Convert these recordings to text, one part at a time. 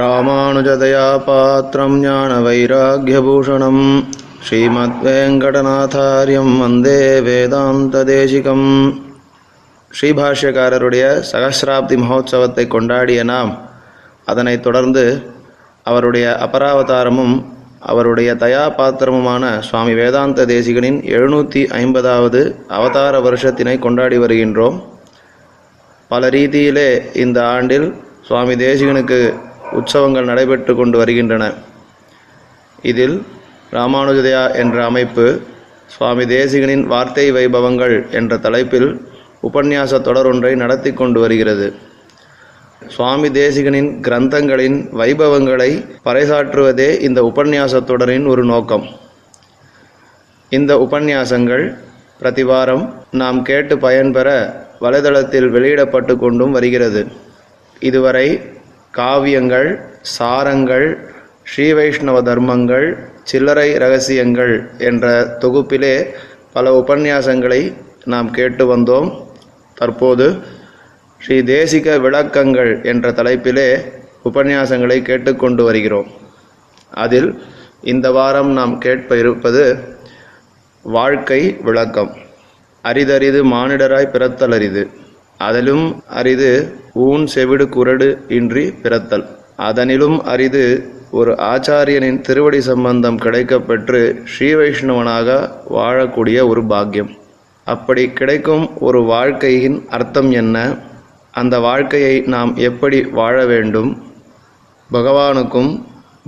ராமானுஜதயா பாத்திரம் ஞான வைராகியபூஷணம் ஸ்ரீமத்வேங்கடநாதாரியம் வந்தே வேதாந்த தேசிகம் ஸ்ரீபாஷ்யக்காரருடைய சகசிராப்தி மகோத்சவத்தை கொண்டாடிய நாம் அதனைத் தொடர்ந்து அவருடைய அபராவதாரமும் அவருடைய தயா பாத்திரமுமான சுவாமி வேதாந்த தேசிகனின் எழுநூற்றி ஐம்பதாவது அவதார வருஷத்தினை கொண்டாடி வருகின்றோம். பல ரீதியிலே இந்த ஆண்டில் சுவாமி தேசிகனுக்கு உற்சவங்கள் நடைபெற்று கொண்டு வருகின்றன. இதில் ராமானுஜதயா என்ற அமைப்பு சுவாமி தேசிகனின் வார்த்தை வைபவங்கள் என்ற தலைப்பில் உபன்யாச தொடரொன்றை நடத்தி கொண்டு வருகிறது. சுவாமி தேசிகனின் கிரந்தங்களின் வைபவங்களை பறைசாற்றுவதே இந்த உபன்யாச தொடரின் ஒரு நோக்கம். இந்த உபன்யாசங்கள் பிரதிவாரம் நாம் கேட்டு பயன்பெற வலைதளத்தில் வெளியிடப்பட்டு கொண்டும் வருகிறது. இதுவரை காவியங்கள் சாரங்கள் ஸ்ரீ வைஷ்ணவ தர்மங்கள் சில்லறை ரகசியங்கள் என்ற தொகுப்பிலே பல உபன்யாசங்களை நாம் கேட்டு வந்தோம். தற்போது ஸ்ரீ தேசிக விளக்கங்கள் என்ற தலைப்பிலே உபன்யாசங்களை கேட்டுக்கொண்டு வருகிறோம். அதில் இந்த வாரம் நாம் கேட்ப இருப்பது வாழ்க்கை விளக்கம். அரிதரிது மானிடராய் பிறத்தலரிது. அதிலும் அரிது ஊன் செவிடு குரடு இன்றி பிறத்தல். அதனிலும் அரிது ஒரு ஆச்சாரியனின் திருவடி சம்பந்தம் கிடைக்கப்பெற்று ஸ்ரீ வைஷ்ணவனாக வாழக்கூடிய ஒரு பாக்கியம். அப்படி கிடைக்கும் ஒரு வாழ்க்கையின் அர்த்தம் என்ன? அந்த வாழ்க்கையை நாம் எப்படி வாழ வேண்டும்? பகவானுக்கும்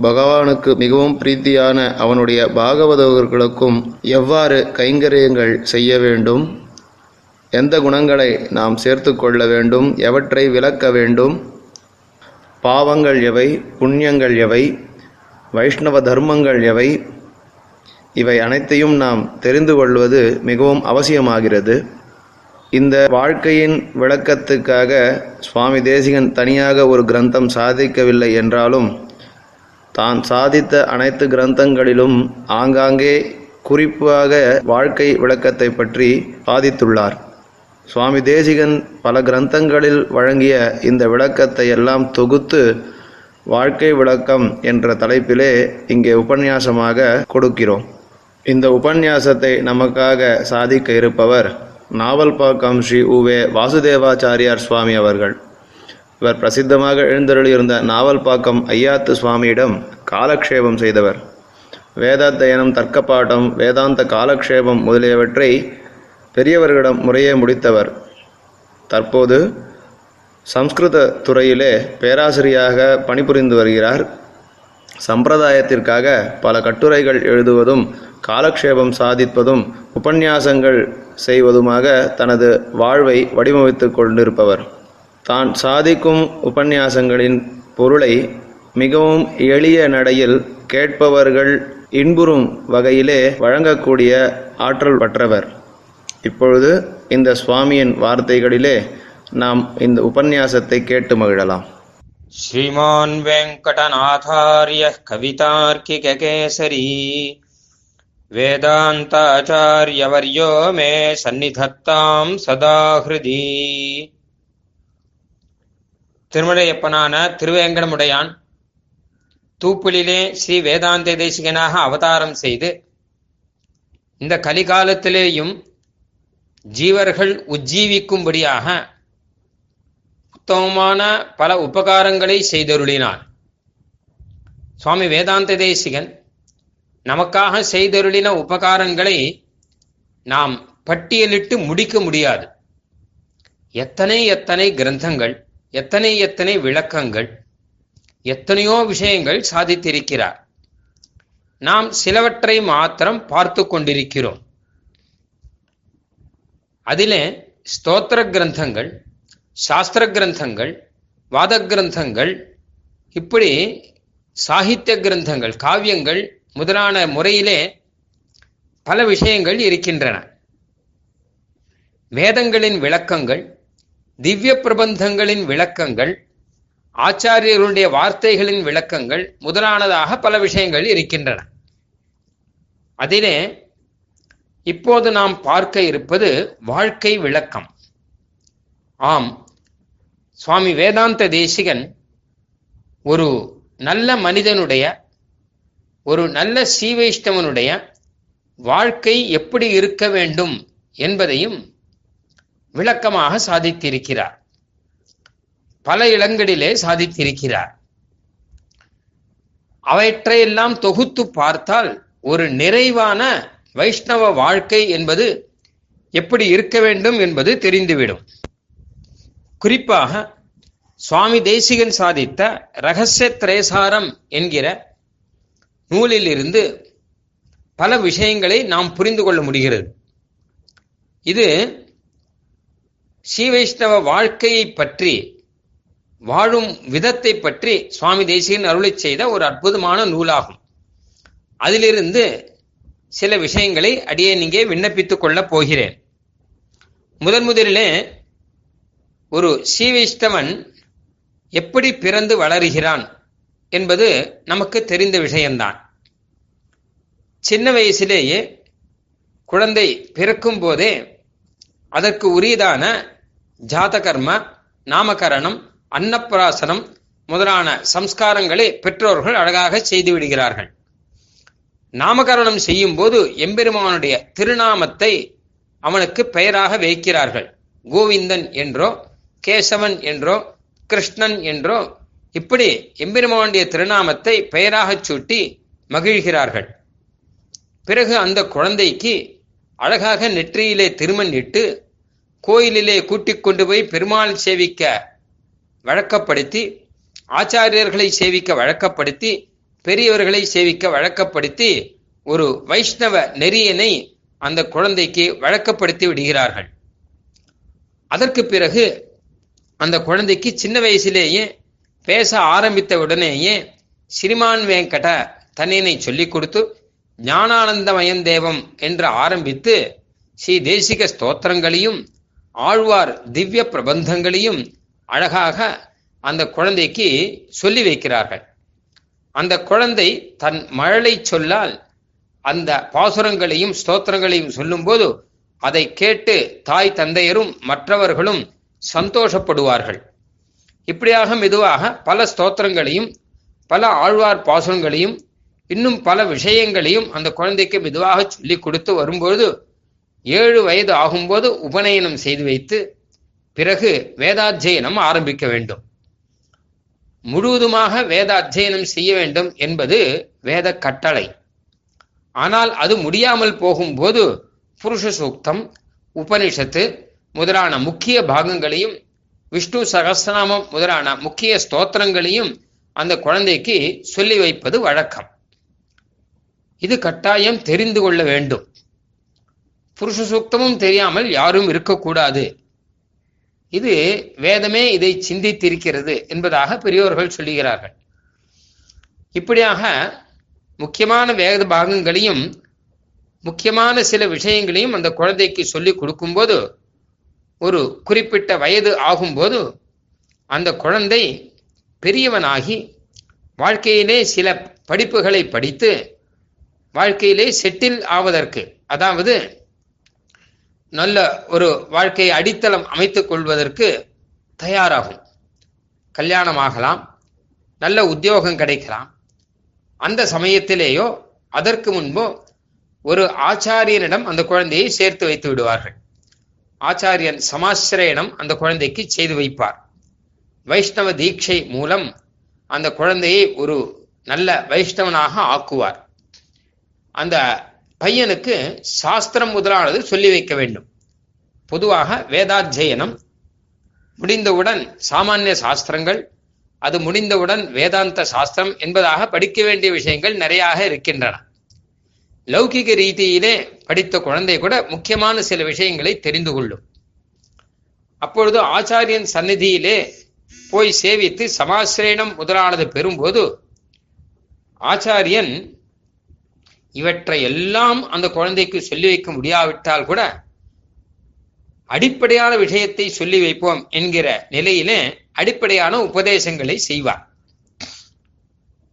பகவானுக்கு மிகவும் பிரீத்தியான அவனுடைய பாகவதர்களுக்கும் எவ்வாறு கைங்கரியங்கள் செய்ய வேண்டும்? எந்த குணங்களை நாம் சேர்த்து கொள்ள வேண்டும் எவற்றை விளக்க வேண்டும்? பாவங்கள் எவை புண்ணியங்கள் எவை வைஷ்ணவ தர்மங்கள் எவை? இவை அனைத்தையும் நாம் தெரிந்து கொள்வது மிகவும் அவசியமாகிறது. இந்த வாழ்க்கையின் விளக்கத்துக்காக சுவாமி தேசிகன் தனியாக ஒரு கிரந்தம் சாதிக்கவில்லை என்றாலும் தான் சாதித்த அனைத்து கிரந்தங்களிலும் ஆங்காங்கே குறிப்பாக வாழ்க்கை விளக்கத்தை பற்றி சாதித்துள்ளார் சுவாமி தேசிகன் பல கிரந்தங்களில் வழங்கிய இந்த விளக்கத்தை எல்லாம் தொகுத்து வாழ்க்கை விளக்கம் என்ற தலைப்பிலே இங்கே உபன்யாசமாக கொடுக்கிறோம். இந்த உபன்யாசத்தை நமக்காக சாதிக்க இருப்பவர் நாவல்பாக்கம் ஸ்ரீ உவே வாசுதேவாச்சாரியார் சுவாமி அவர்கள். இவர் பிரசித்தமாக எழுந்தருளியிருந்த நாவல்பாக்கம் ஐயாத்து சுவாமியிடம் காலக்ஷேபம் செய்தவர். வேதாத்தயனம் தர்க்கப்பாட்டம் வேதாந்த காலக்ஷேபம் முதலியவற்றை பெரியவர்களிடம் முறையே முடித்தவர். தற்போது சம்ஸ்கிருத துறையிலே பேராசிரியாக பணிபுரிந்து வருகிறார். சம்பிரதாயத்திற்காக பல கட்டுரைகள் எழுதுவதும் காலக்ஷேபம் சாதிப்பதும் உபன்யாசங்கள் செய்வதுமாக தனது வாழ்வை வடிவமைத்து கொண்டிருப்பவர். தான் சாதிக்கும் உபன்யாசங்களின் பொருளை மிகவும் எளிய நடையில் கேட்பவர்கள் இன்புறும் வகையிலே வழங்கக்கூடிய ஆற்றல் பெற்றவர். இப்பொழுது இந்த சுவாமியின் வார்த்தைகளிலே நாம் இந்த உபன்யாசத்தை கேட்டு மகிழலாம் श्रीमान् वेङ्कटनाथार्यः कवितार्किककेसरी वेदान्ताचार्यवर्यो मे सन्निधत्ताम् सदा हृदि திருமலையப்பனான திருவேங்கடமுடையான் தூப்புலிலே ஸ்ரீ வேதாந்த தேசிகனாக அவதாரம் செய்து இந்த கலிகாலத்திலேயும் ஜீவர்கள் உஜ்ஜீவிக்கும்படியாக உத்தமமான பல உபகாரங்களை செய்தருளினார். சுவாமி வேதாந்த தேசிகன் நமக்காக செய்தருளின உபகாரங்களை நாம் பட்டியலிட்டு முடிக்க முடியாது. எத்தனை எத்தனை கிரந்தங்கள் எத்தனை எத்தனை விளக்கங்கள் எத்தனையோ விஷயங்கள் சாதித்திருக்கிறார். நாம் சிலவற்றை மாத்திரம் பார்த்து கொண்டிருக்கிறோம். அதிலே ஸ்தோத்திர கிரந்தங்கள் சாஸ்திர கிரந்தங்கள் வாத கிரந்தங்கள் இப்படி சாகித்ய கிரந்தங்கள் காவியங்கள் முதலான முறையிலே பல விஷயங்கள் இருக்கின்றன. வேதங்களின் விளக்கங்கள் திவ்ய பிரபந்தங்களின் விளக்கங்கள் ஆச்சாரியர்களுடைய வார்த்தைகளின் விளக்கங்கள் முதலானதாக பல விஷயங்கள் இருக்கின்றன. அதிலே இப்போது நாம் பார்க்க இருப்பது வாழ்க்கை விளக்கம். ஆம் சுவாமி வேதாந்த தேசிகன் ஒரு நல்ல மனிதனுடைய ஒரு நல்ல சீவைஷ்ணவனுடைய வாழ்க்கை எப்படி இருக்க வேண்டும் என்பதையும் விளக்கமாக சாதித்திருக்கிறார். பல இடங்களிலே சாதித்திருக்கிறார். அவற்றையெல்லாம் தொகுத்து பார்த்தால் ஒரு நிறைவான வைஷ்ணவ வாழ்க்கை என்பது எப்படி இருக்க வேண்டும் என்பது தெரிந்துவிடும். குறிப்பாக சுவாமி தேசிகன் சாதித்த ரகசிய திரேசாரம் என்கிற நூலிலிருந்து பல விஷயங்களை நாம் புரிந்து கொள்ள முடிகிறது. இது ஸ்ரீ வைஷ்ணவ வாழ்க்கையை பற்றி வாழும் விதத்தை பற்றி சுவாமி தேசிகன் அருளை செய்த ஒரு அற்புதமான நூலாகும். அதிலிருந்து சில விஷயங்களை அடியே நீங்கே விண்ணப்பித்துக் கொள்ளப் போகிறேன். முதன் முதலிலே ஒரு ஸ்ரீவைஷ்ணவன் எப்படி பிறந்து வளருகிறான் என்பது நமக்கு தெரிந்த விஷயம்தான் சின்ன வயசிலேயே குழந்தை பிறக்கும் போதே அதற்கு உரியதான ஜாதகர்ம நாமகரணம் அன்னப்பிராசனம் முதலான சம்ஸ்காரங்களை பெற்றோர்கள் அழகாக செய்து விடுகிறார்கள். நாமகரணம் செய்யும் போது எம்பெருமானுடைய திருநாமத்தை அவனுக்கு பெயராக வைக்கிறார்கள். கோவிந்தன் என்றோ கேசவன் என்றோ கிருஷ்ணன் என்றோ இப்படி எம்பெருமானுடைய திருநாமத்தை பெயராக சூட்டி மகிழ்கிறார்கள். பிறகு அந்த குழந்தைக்கு அழகாக நெற்றியிலே திருமண் இட்டு கோயிலிலே கூட்டிக் கொண்டு போய் பெருமாள் சேவிக்க வழக்கப்படுத்தி ஆச்சாரியர்களை சேவிக்க வழக்கப்படுத்தி பெரியவர்களை சேவிக்க வழக்கப்படுத்தி ஒரு வைஷ்ணவ நெறியனை அந்த குழந்தைக்கு வழக்கப்படுத்தி விடுகிறார்கள். அதற்கு பிறகு அந்த குழந்தைக்கு சின்ன வயசிலேயே பேச ஆரம்பித்த உடனேயே ஸ்ரீமான் வெங்கட தன்னினை சொல்லிக் கொடுத்து ஞானானந்தமயன் தேவம் என்று ஆரம்பித்து ஸ்ரீ தேசிக ஸ்தோத்திரங்களையும் ஆழ்வார் திவ்ய பிரபந்தங்களையும் அழகாக அந்த குழந்தைக்கு சொல்லி வைக்கிறார்கள். அந்த குழந்தை தன் மழலை சொல்லால் அந்த பாசுரங்களையும் ஸ்தோத்திரங்களையும் சொல்லும்போது அதை கேட்டு தாய் தந்தையரும் மற்றவர்களும் சந்தோஷப்படுவார்கள். இப்படியாக மெதுவாக பல ஸ்தோத்திரங்களையும் பல ஆழ்வார் பாசுரங்களையும் இன்னும் பல விஷயங்களையும் அந்த குழந்தைக்கு மெதுவாக சொல்லி கொடுத்து வரும்போது ஏழு வயது ஆகும்போது உபநயனம் செய்து வைத்து பிறகு வேதாத்தியனம் ஆரம்பிக்க வேண்டும். முழுவதுமாக வேத அத்தியனம் செய்ய வேண்டும் என்பது வேத கட்டளை. ஆனால் அது முடியாமல் போகும்போது புருஷ சூக்தம் உபனிஷத்து முதலான முக்கிய பாகங்களையும் விஷ்ணு சகசிரநாமம் முதலான முக்கிய ஸ்தோத்திரங்களையும் அந்த குழந்தைக்கு சொல்லி வைப்பது வழக்கம். இது கட்டாயம் தெரிந்து கொள்ள வேண்டும். புருஷ சூக்தமும் தெரியாமல் யாரும் இருக்கக்கூடாது. இது வேதமே இதை சிந்தித்திருக்கிறது என்பதாக பெரியோர்கள் சொல்லுகிறார்கள். இப்படியாக முக்கியமான வேத பாகங்களையும் முக்கியமான சில விஷயங்களையும் அந்த குழந்தைக்கு சொல்லி கொடுக்கும்போது ஒரு குறிப்பிட்ட வயது ஆகும்போது அந்த குழந்தை பெரியவனாகி வாழ்க்கையிலே சில படிப்புகளை படித்து வாழ்க்கையிலே செட்டில் ஆவதற்கு அதாவது நல்ல ஒரு வாழ்க்கையை அடித்தளம் அமைத்துக் கொள்வதற்கு தயாராகும். கல்யாணமாகலாம் நல்ல உத்தியோகம் கிடைக்கலாம். அந்த சமயத்திலேயோ அதற்கு முன்போ ஒரு ஆச்சாரியனிடம் அந்த குழந்தையை சேர்த்து வைத்து விடுவார்கள். ஆச்சாரியன் சமாசிரயணம் அந்த குழந்தைக்கு செய்து வைப்பார். வைஷ்ணவ தீட்சை மூலம் அந்த குழந்தையை ஒரு நல்ல வைஷ்ணவனாக ஆக்குவார். அந்த பையனுக்கு சாஸ்திரம் முதலானது சொல்லி வைக்க வேண்டும். பொதுவாக வேதாத்தியனம். முடிந்தவுடன் சாமானிய சாஸ்திரங்கள் அது முடிந்தவுடன் வேதாந்த சாஸ்திரம் என்பதாக படிக்க வேண்டிய விஷயங்கள் நிறையாக இருக்கின்றன. லௌகிக ரீதியிலே படித்த குழந்தை கூட முக்கியமான சில விஷயங்களை தெரிந்து கொள்ளும். அப்பொழுது ஆச்சாரியன் சந்நிதியிலே போய் சேவித்து சமாசிரயணம் முதலானது பெறும்போது ஆச்சாரியன் இவற்றை எல்லாம் அந்த குழந்தைக்கு சொல்லி வைக்க முடியாவிட்டால் கூட அடிப்படையான விஷயத்தை சொல்லி வைப்போம் என்கிற நிலையிலே அடிப்படையான உபதேசங்களை செய்வார்.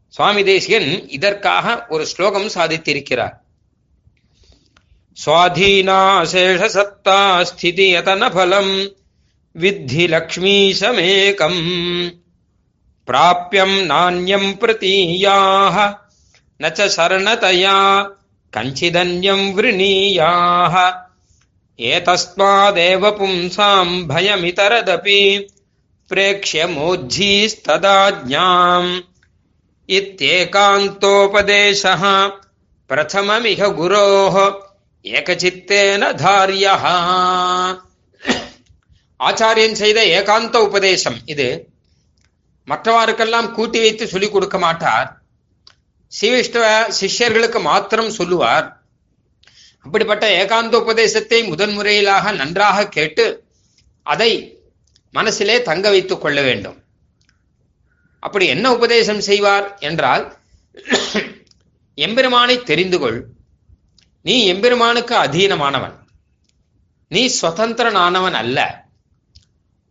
சுவாமி தேசிகன் இதற்காக ஒரு ஸ்லோகம் சாதித்திருக்கிறார். சுவாதீனாசேஷ சத்தா ஸ்திதி யதன பலம் வித்தி லக்ஷ்மி சமேகம் பிராபியம் நானியம் பிரதீயாக நச்ச சரணதயா கஞ்சிதன்யம் விருணீயாக ஏதஸ்மாதேவ பும்சாம் பயமிதரதபி प्रेक्ष्य मोज्झीस्तदाज्ञाम् इत्येकान्तोपदेशः प्रथममिह गुरोः ஏகச்சித்தேன தாரியः ஆச்சாரியன் செய்த ஏகாந்த உபதேசம் இது மற்றவாருக்கெல்லாம் கூட்டி வைத்து சொல்லிக் கொடுக்க மாட்டார் சிவிஷ்டவ சிஷ்யர்களுக்கு மாத்திரம் சொல்லுவார். அப்படிப்பட்ட ஏகாந்த உபதேசத்தை முதன்முறையிலாக நன்றாக கேட்டு அதை மனசிலே தங்க வைத்துக் கொள்ள வேண்டும். அப்படி என்ன உபதேசம் செய்வார் என்றால் எம்பெருமானை தெரிந்து கொள். நீ எம்பெருமானுக்கு அதீனமானவன். நீ சுதந்திரனானவன் அல்ல.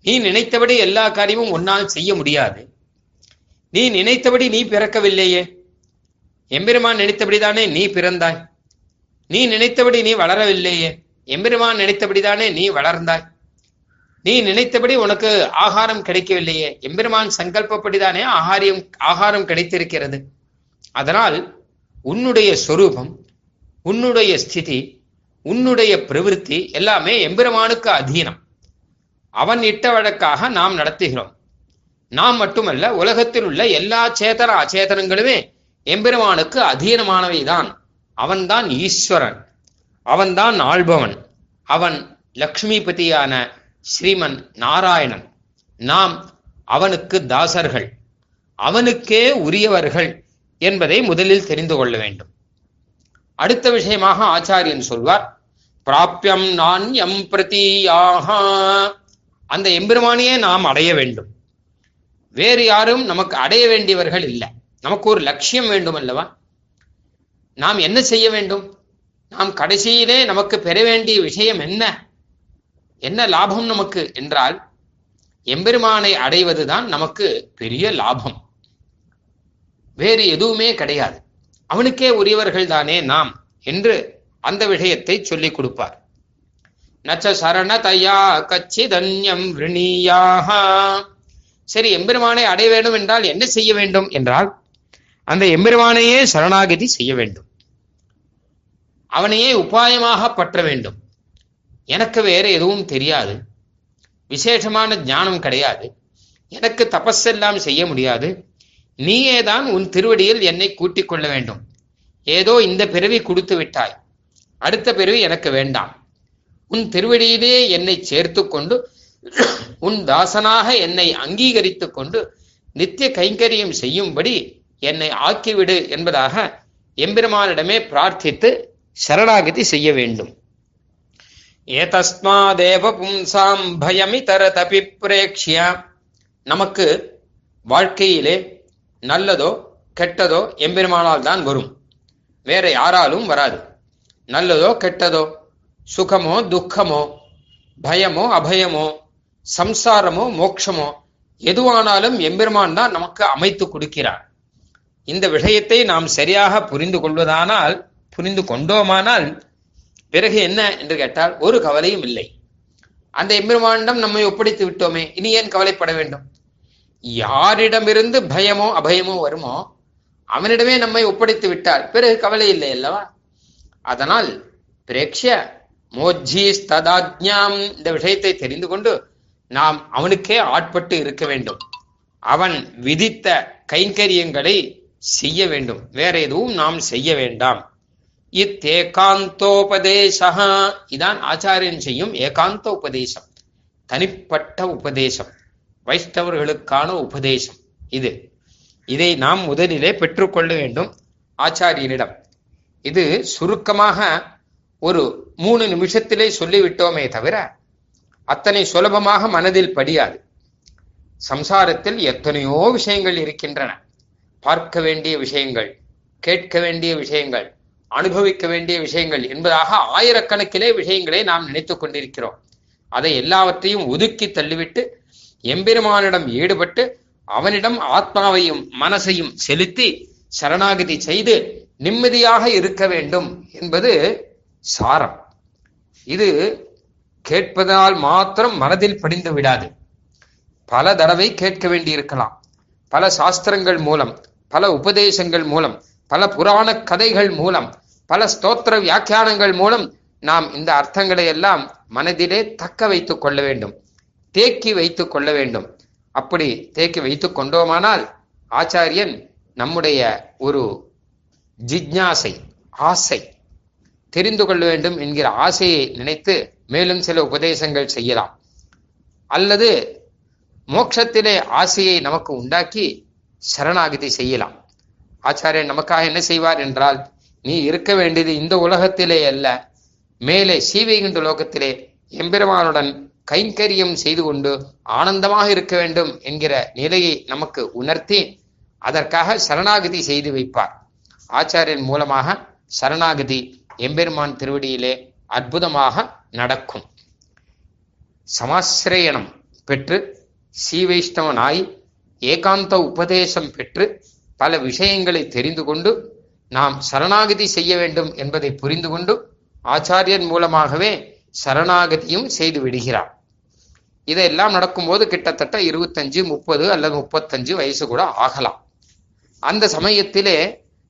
நீ நினைத்தபடி எல்லா காரியமும் உன்னால் செய்ய முடியாது. நீ நினைத்தபடி நீ பிறக்கவில்லையே. எம்பெருமான் நினைத்தபடிதானே நீ பிறந்தாய்? நீ நினைத்தபடி நீ வளரவில்லையே. எம்பெருமான் நினைத்தபடிதானே நீ வளர்ந்தாய்? நீ நினைத்தபடி உனக்கு ஆகாரம் கிடைக்கவில்லையே. எம்பெருமான் சங்கல்பப்படிதானே ஆகாரியம் ஆகாரம் கிடைத்திருக்கிறது. அதனால் உன்னுடைய சொரூபம் உன்னுடைய ஸ்திதி உன்னுடைய பிரவிற்த்தி எல்லாமே எம்பெருமானுக்கு அதீனம். அவன் இட்ட வழக்காக நாம் நடத்துகிறோம். நாம் மட்டுமல்ல உலகத்தில் உள்ள எல்லா சேதன அச்சேதனங்களுமே எம்பெருமானுக்கு அதீனமானவைதான். அவன்தான் ஈஸ்வரன். அவன்தான் ஆள்பவன். அவன் லக்ஷ்மிபதியான ஸ்ரீமன் நாராயணன். நாம் அவனுக்கு தாசர்கள். அவனுக்கே உரியவர்கள் என்பதை முதலில் தெரிந்து கொள்ள வேண்டும். அடுத்த விஷயமாக ஆச்சாரியன் சொல்வார். பிராபியம் நான் எம் பிரதியாக அந்த எம்பெருமானையே நாம் அடைய வேண்டும். வேறு யாரும் நமக்கு அடைய வேண்டியவர்கள் இல்லை. நமக்கு ஒரு லட்சியம் வேண்டும் அல்லவா நாம் என்ன செய்ய வேண்டும்? நாம் கடைசியிலே நமக்கு பெற வேண்டிய விஷயம் என்ன? என்ன லாபம் நமக்கு என்றால் எம்பெருமானை அடைவதுதான் நமக்கு பெரிய லாபம். வேறு எதுவுமே கிடையாது. அவனுக்கே உரியவர்கள் தானே நாம் என்று அந்த விஷயத்தை சொல்லிக் கொடுப்பார். நச்ச கச்சி தன்யம் விருணியாக சரி எம்பெருமானை அடைய வேண்டும் என்றால் என்ன செய்ய வேண்டும் என்றால் அந்த எம்பெருமானையே சரணாகதி செய்ய வேண்டும். அவனையே உபாயமாக பற்ற வேண்டும். எனக்கு வேற எதுவும் தெரியாது. விசேஷமான ஞானம் கிடையாது. எனக்கு தபஸெல்லாம் செய்ய முடியாது. நீயே தான் உன் திருவடியில் என்னை கூட்டிக் கொள்ள வேண்டும். ஏதோ இந்த பிறவி கொடுத்து விட்டாய். அடுத்த பிறவி எனக்கு வேண்டாம். உன் திருவடியிலே என்னை சேர்த்து கொண்டு உன் தாசனாக என்னை அங்கீகரித்துக் கொண்டு நித்திய கைங்கரியம் செய்யும்படி என்னை ஆக்கிவிடு என்பதாக எம்பெருமானிடமே பிரார்த்தித்து சரணாகதி செய்ய வேண்டும். ஏதஸ்மாதேவ பும்சாம் பயமிதரதபி பிரேக்ஷியா நமக்கு வாழ்க்கையிலே நல்லதோ கெட்டதோ எம்பெருமானால் தான் வரும். வேற யாராலும் வராது. நல்லதோ கெட்டதோ சுகமோ துக்கமோ பயமோ அபயமோ சம்சாரமோ மோட்சமோ எதுவானாலும் எம்பெருமான் தான் நமக்கு அமைத்து கொடுக்கிறார். இந்த விஷயத்தை நாம் சரியாக புரிந்து கொள்வதானால் புரிந்து கொண்டோமானால் பிறகு என்ன என்று கேட்டால் ஒரு கவலையும் இல்லை. அந்த எம்பெருமானிடம் நம்மை ஒப்படைத்து விட்டோமே இனி ஏன் கவலைப்பட வேண்டும்? யாரிடமிருந்து பயமோ அபயமோ வருமோ அவனிடமே நம்மை ஒப்படைத்து விட்டால் பிறகு கவலை இல்லை அல்லவா? அதனால் பிரேக்ஷ மோஜி ததாஜ்ஞாம் இந்த விஷயத்தை தெரிந்து கொண்டு நாம் அவனுக்கே ஆட்பட்டு இருக்க வேண்டும். அவன் விதித்த கைங்கரியங்களை செய்ய வேண்டும். வேற எதுவும் நாம் செய்ய வேண்டாம். இத்தேகாந்தோபதேசா இதான் ஆச்சாரியன் செய்யும் ஏகாந்த உபதேசம் தனிப்பட்ட உபதேசம். வைஷ்ணவர்களுக்கான உபதேசம். இது. இதை நாம் முதலிலே பெற்றுக்கொள்ள வேண்டும் ஆச்சாரியனிடம். இது சுருக்கமாக ஒரு மூணு நிமிஷத்திலே சொல்லிவிட்டோமே தவிர அத்தனை சுலபமாக மனதில் படியாது. சம்சாரத்தில் எத்தனையோ விஷயங்கள் இருக்கின்றன. பார்க்க வேண்டிய விஷயங்கள் கேட்க வேண்டிய விஷயங்கள் அனுபவிக்க வேண்டிய விஷயங்கள் என்பதாக ஆயிரக்கணக்கிலே விஷயங்களை நாம் நினைத்துக் கொண்டிருக்கிறோம். அதை எல்லாவற்றையும் ஒதுக்கி தள்ளிவிட்டு எம்பெருமானிடம் ஈடுபட்டு அவனிடம் ஆத்மாவையும் மனசையும் செலுத்தி சரணாகதி செய்து நிம்மதியாக இருக்க வேண்டும் என்பது சாரம். இது கேட்பதால் மாத்திரம் மனதில் படிந்து விடாது பல தடவை கேட்க வேண்டியிருக்கலாம். பல சாஸ்திரங்கள் மூலம் பல உபதேசங்கள் மூலம் பல புராண கதைகள் மூலம் பல ஸ்தோத்திர வியாக்கியானங்கள் மூலம் நாம் இந்த அர்த்தங்களை எல்லாம் மனதிலே தக்க வைத்துக் கொள்ள வேண்டும் தேக்கி வைத்துக் கொள்ள வேண்டும். அப்படி தேக்கி வைத்துக் கொண்டோமானால் ஆச்சாரியன் நம்முடைய ஒரு ஜிக்ஞாசை ஆசை தெரிந்து கொள்ள வேண்டும் என்கிற ஆசையை நினைத்து மேலும் சில உபதேசங்கள் செய்யலாம். அல்லது மோட்சத்திலே ஆசையை நமக்கு உண்டாக்கி சரணாகதி செய்யலாம். ஆச்சாரியன் நமக்காக என்ன செய்வார் என்றால் நீ இருக்க வேண்டியது இந்த உலகத்திலே அல்ல. மேலே சீவைகின்ற லோகத்திலே எம்பெருமானுடன் கைங்கரியம் செய்து கொண்டு ஆனந்தமாக இருக்க வேண்டும் என்கிற நிலையை நமக்கு உணர்த்தி அதற்காக சரணாகதி செய்து வைப்பார். ஆச்சாரியன் மூலமாக சரணாகதி எம்பெருமான் திருவடியிலே அற்புதமாக நடக்கும். சமாசிரயணம் பெற்று சீவைஷ்ணவனாய் ஏகாந்த உபதேசம் பெற்று பல விஷயங்களை தெரிந்து கொண்டு நாம் சரணாகதி செய்ய வேண்டும் என்பதை புரிந்து கொண்டு ஆச்சாரியன் மூலமாகவே சரணாகதியும் செய்து விடுகிறார். இதெல்லாம் நடக்கும்போது கிட்டத்தட்ட இருபத்தஞ்சு முப்பது அல்லது முப்பத்தஞ்சு வயசு கூட ஆகலாம். அந்த சமயத்திலே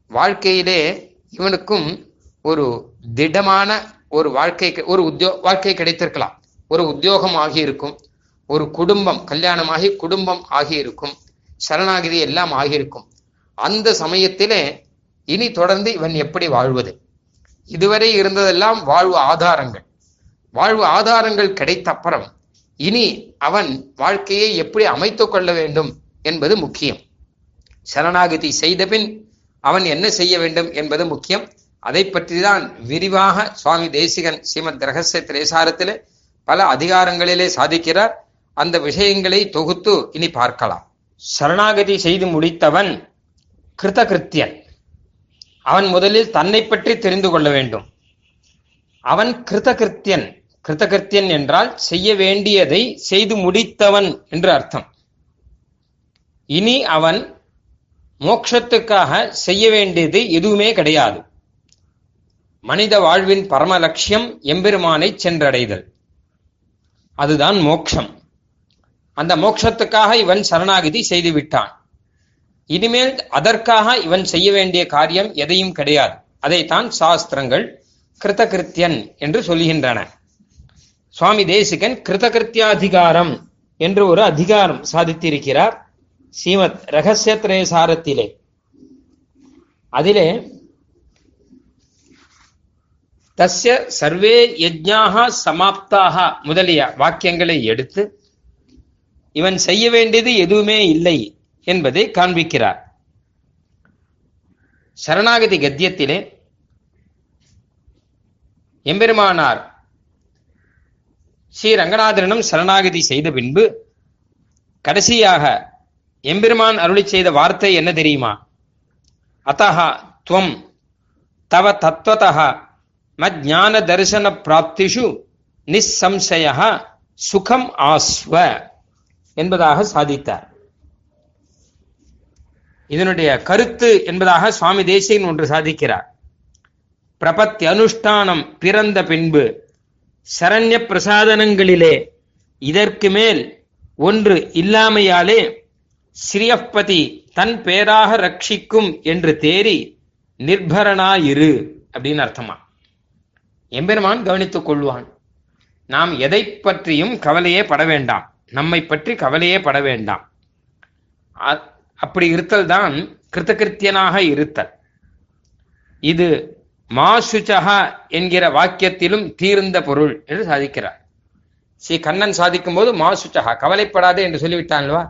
வாழ்க்கையிலே இவனுக்கும் ஒரு திடமான ஒரு வாழ்க்கை ஒரு உத்தியோ வாழ்க்கை கிடைத்திருக்கலாம். ஒரு உத்தியோகம் ஆகியிருக்கும். ஒரு குடும்பம் கல்யாணமாகி குடும்பம் ஆகியிருக்கும். சரணாகிதி எல்லாம் ஆகியிருக்கும். அந்த சமயத்திலே இனி தொடர்ந்து இவன் எப்படி வாழ்வது? இதுவரை இருந்ததெல்லாம் வாழ்வு ஆதாரங்கள். வாழ்வு ஆதாரங்கள் கிடைத்த அப்புறம் இனி அவன் வாழ்க்கையை எப்படி அமைத்துக் கொள்ள வேண்டும் என்பது முக்கியம். சரணாகதி செய்தபின் அவன் என்ன செய்ய வேண்டும் என்பது முக்கியம். அதை பற்றி தான் விரிவாக சுவாமி தேசிகன் ஸ்ரீமத் ரகசிய திரேசாரத்திலே பல அதிகாரங்களிலே சாதிக்கிறார். அந்த விஷயங்களை தொகுத்து இனி பார்க்கலாம். சரணாகதி செய்து முடித்தவன் கிருத்தகிருத்தியன். அவன் முதலில் தன்னை பற்றி தெரிந்து கொள்ள வேண்டும். அவன் கிருத்தகிருத்தியன். கிருத்தகிருத்தியன் என்றால் செய்ய வேண்டியதை செய்து முடித்தவன் என்று அர்த்தம். இனி அவன் மோட்சத்துக்காக செய்ய வேண்டியது எதுவுமே கிடையாது. மனித வாழ்வின் பரம லட்சியம் எம்பெருமானை சென்றடைதல். அதுதான் மோட்சம். அந்த மோட்சத்துக்காக இவன் சரணாகதி செய்து விட்டான் இனிமேல் அதற்காக இவன் செய்ய வேண்டிய காரியம் எதையும் கிடையாது. அதைத்தான் சாஸ்திரங்கள் கிருத்தகிருத்தியன் என்று சொல்லுகின்றன சுவாமி தேசிகன் கிருதகிருத்தியாதிகாரம் என்று ஒரு அதிகாரம் சாதித்திருக்கிறார் ஸ்ரீமத் ரகசியத்ரேசாரத்திலே அதிலே தஸ்ய சர்வே யஜ்ஞாக சமாப்தாக முதலிய வாக்கியங்களை எடுத்து இவன் செய்ய வேண்டியது எதுவுமே இல்லை என்பதை காண்பிக்கிறார். சரணாகதி கத்தியத்திலே எம்பெருமானார் ஸ்ரீ ரங்கநாதனிடம் சரணாகதி செய்த பின்பு கடைசியாக எம்பெருமான் அருளி செய்த வார்த்தை என்ன தெரியுமா? அத்தஹா துவம் தவ தத்வதா மஜான தரிசன பிராப்திஷு நிசம்சய சுகம் ஆஸ்வ. என்பதாக சாதித்தார். இதனுடைய கருத்து என்பதாக சுவாமி தேசியன் ஒன்று சாதிக்கிறார். பிரபத்தி அனுஷ்டானம் பிறந்த பின்பு சரண்ய பிரசாதனங்களிலே இதற்கு மேல் ஒன்று இல்லாமையாலே ஸ்ரீயப்பதி தன் பேராக ரட்சிக்கும் என்று தேறி நிர்பரனாயிரு அப்படின்னு அர்த்தமா? எம்பெருமான் கவனித்துக் கொள்வான். நாம் எதை பற்றியும் கவலையே பட வேண்டாம். நம்மை பற்றி கவலையே பட வேண்டாம். அப்படி இருத்தல் தான் கிருத்தகிருத்தியனாக இருத்தல். இது மாசுச்சகா என்கிற வாக்கியத்திலும் தீர்ந்த பொருள் என்று சாதிக்கிறார். ஸ்ரீ கண்ணன் சாதிக்கும் போது மாசுச்சகா கவலைப்படாதே என்று சொல்லிவிட்டான்வா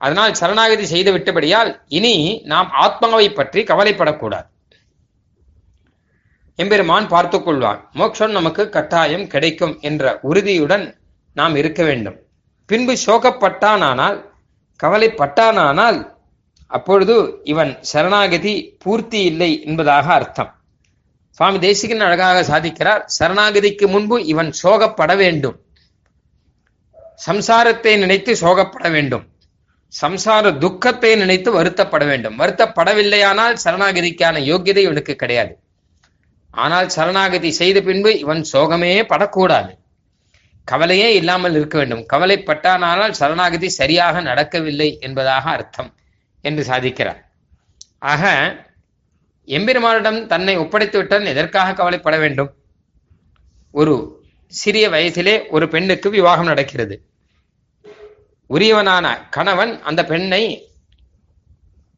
அதனால் சரணாகதி செய்து விட்டபடியால் இனி நாம் ஆத்மாவை பற்றி கவலைப்படக்கூடாது. எம்பெருமான் பார்த்து கொள்வான் மோட்சம் நமக்கு கட்டாயம் கிடைக்கும் என்ற உறுதியுடன் நாம் இருக்க வேண்டும். பின்பு சோகப்பட்டானானால் கவலைப்பட்டானானால் அப்பொழுது இவன் சரணாகதி பூர்த்தி இல்லை என்பதாக அர்த்தம். சுவாமி தேசிகன் அழகாக சாதிக்கிறார் சரணாகதிக்கு முன்பு இவன் சோகப்பட வேண்டும். சம்சாரத்தை நினைத்து சோகப்பட வேண்டும். சம்சார துக்கத்தை நினைத்து வருத்தப்பட வேண்டும். வருத்தப்படவில்லையானால் சரணாகதிக்கான யோகியதை இவனுக்கு கிடையாது. ஆனால் சரணாகதி செய்த பின்பு இவன் சோகமே படக்கூடாது. கவலையே இல்லாமல் இருக்க வேண்டும். கவலைப்பட்டானால் சரணாகதி சரியாக நடக்கவில்லை என்பதாக அர்த்தம் என்று சாதிக்கிறார். ஆக எம்பெருமானிடம் தன்னை ஒப்படைத்து விட்டால் எதற்காக கவலைப்பட வேண்டும்? ஒரு சிறிய வயசிலே ஒரு பெண்ணுக்கு விவாகம் நடக்கிறது. உரியவனான கணவன் அந்த பெண்ணை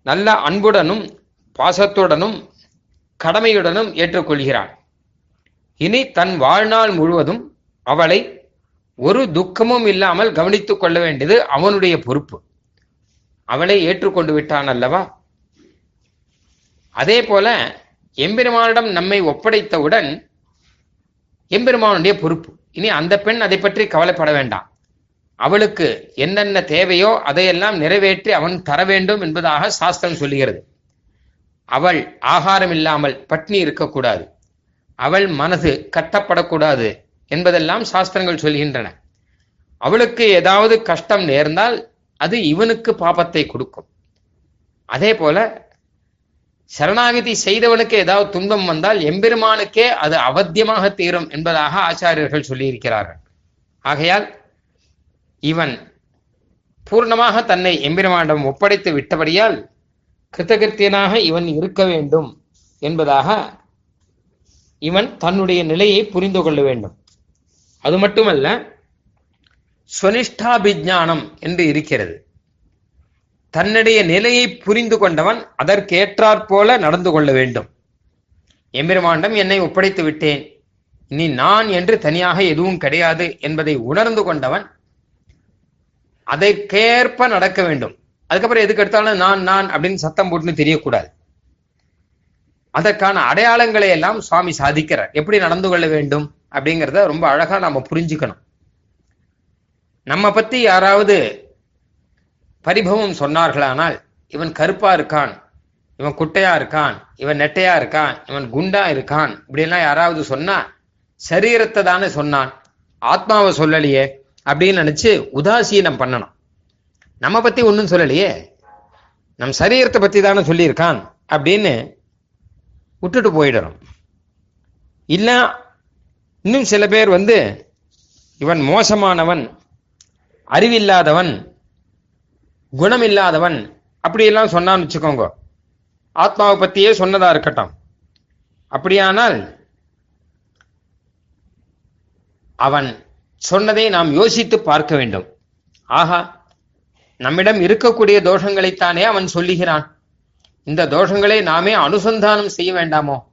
நல்ல அன்புடனும் பாசத்துடனும் கடமையுடனும் ஏற்றுக்கொள்கிறான். இனி தன் வாழ்நாள் முழுவதும் அவளை ஒரு துக்கமும் இல்லாமல் கவனித்துக் கொள்ள வேண்டியது அவனுடைய பொறுப்பு. அவளை ஏற்றுக்கொண்டு விட்டான் அல்லவா? அதே போல எம்பெருமானிடம் நம்மை ஒப்படைத்தவுடன் எம்பெருமானுடைய பொறுப்பு. இனி அந்த பெண் அதை பற்றி கவலைப்பட வேண்டாம். அவளுக்கு என்னென்ன தேவையோ அதையெல்லாம் நிறைவேற்றி அவன் தர வேண்டும் என்பதாக சாஸ்திரம் சொல்லுகிறது. அவள் ஆகாரம் இல்லாமல் பட்னி இருக்கக்கூடாது. அவள் மனது கட்டப்படக்கூடாது. என்பதெல்லாம் சாஸ்திரங்கள் சொல்கின்றன. அவளுக்கு ஏதாவது கஷ்டம் நேர்ந்தால் அது இவனுக்கு பாபத்தை கொடுக்கும். அதே போல சரணாகதி செய்தவனுக்கு ஏதாவது துன்பம் வந்தால் எம்பெருமானுக்கே அது அவத்தியமாக தீரும் என்பதாக ஆச்சாரியர்கள் சொல்லியிருக்கிறார்கள். ஆகையால் இவன் பூர்ணமாக தன்னை எம்பெருமானிடம் ஒப்படைத்து விட்டபடியால் கிருத்தகிருத்தியனாக இவன் இருக்க வேண்டும் என்பதாக இவன் தன்னுடைய நிலையை புரிந்து கொள்ள வேண்டும். அது மட்டுமல்ல ஸ்வனிஷ்டாபிஜானம் என்று இருக்கிறது. தன்னுடைய நிலையை புரிந்து கொண்டவன் அதற்கேற்றாற் போல நடந்து கொள்ள வேண்டும். எம்பெருமாண்டம் என்னை ஒப்படைத்து விட்டேன். இனி நான் என்று தனியாக எதுவும் கிடையாது என்பதை உணர்ந்து கொண்டவன் அதற்கேற்ப நடக்க வேண்டும். அதுக்கப்புறம் எதுக்கு எடுத்தாலும் நான் நான் அப்படின்னு சத்தம் போட்டுன்னு தெரியக்கூடாது. அதற்கான அடையாளங்களை எல்லாம் சுவாமி சாதிக்கிறார். எப்படி நடந்து கொள்ள வேண்டும்? அப்படிங்கிறத ரொம்ப அழகா நாம புரிஞ்சுக்கணும். நம்ம பத்தி யாராவது பரிபவம் சொன்னார்களானால் இவன் கருப்பா இருக்கான் இவன் குட்டையா இருக்கான் இவன் நெட்டையா இருக்கான் இவன் குண்டா இருக்கான் இப்படிலாம் யாராவது சொன்னா சரீரத்தை தானே சொன்னான் ஆத்மாவை சொல்லலையே அப்படின்னு நினைச்சு உதாசீனம் பண்ணணும். நம்ம பத்தி ஒன்றும் சொல்லலையே நம் சரீரத்தை பத்தி தானே சொல்லியிருக்கான் அப்படின்னு விட்டுட்டு போயிடணும். இல்ல இன்னும் சில பேர் வந்து இவன் மோசமானவன் அறிவில்லாதவன் குணமில்லாதவன் அப்படியெல்லாம் சொன்னான்னு வச்சுக்கோங்க. ஆத்மாவை பத்தியே சொன்னதா இருக்கட்டும். அப்படியானால் அவன் சொன்னதை நாம் யோசித்து பார்க்க வேண்டும். ஆஹா நம்மிடம் இருக்கக்கூடிய தோஷங்களைத்தானே அவன் சொல்லுகிறான். இந்த தோஷங்களை நாமே அனுசந்தானம் செய்ய வேண்டாமோ?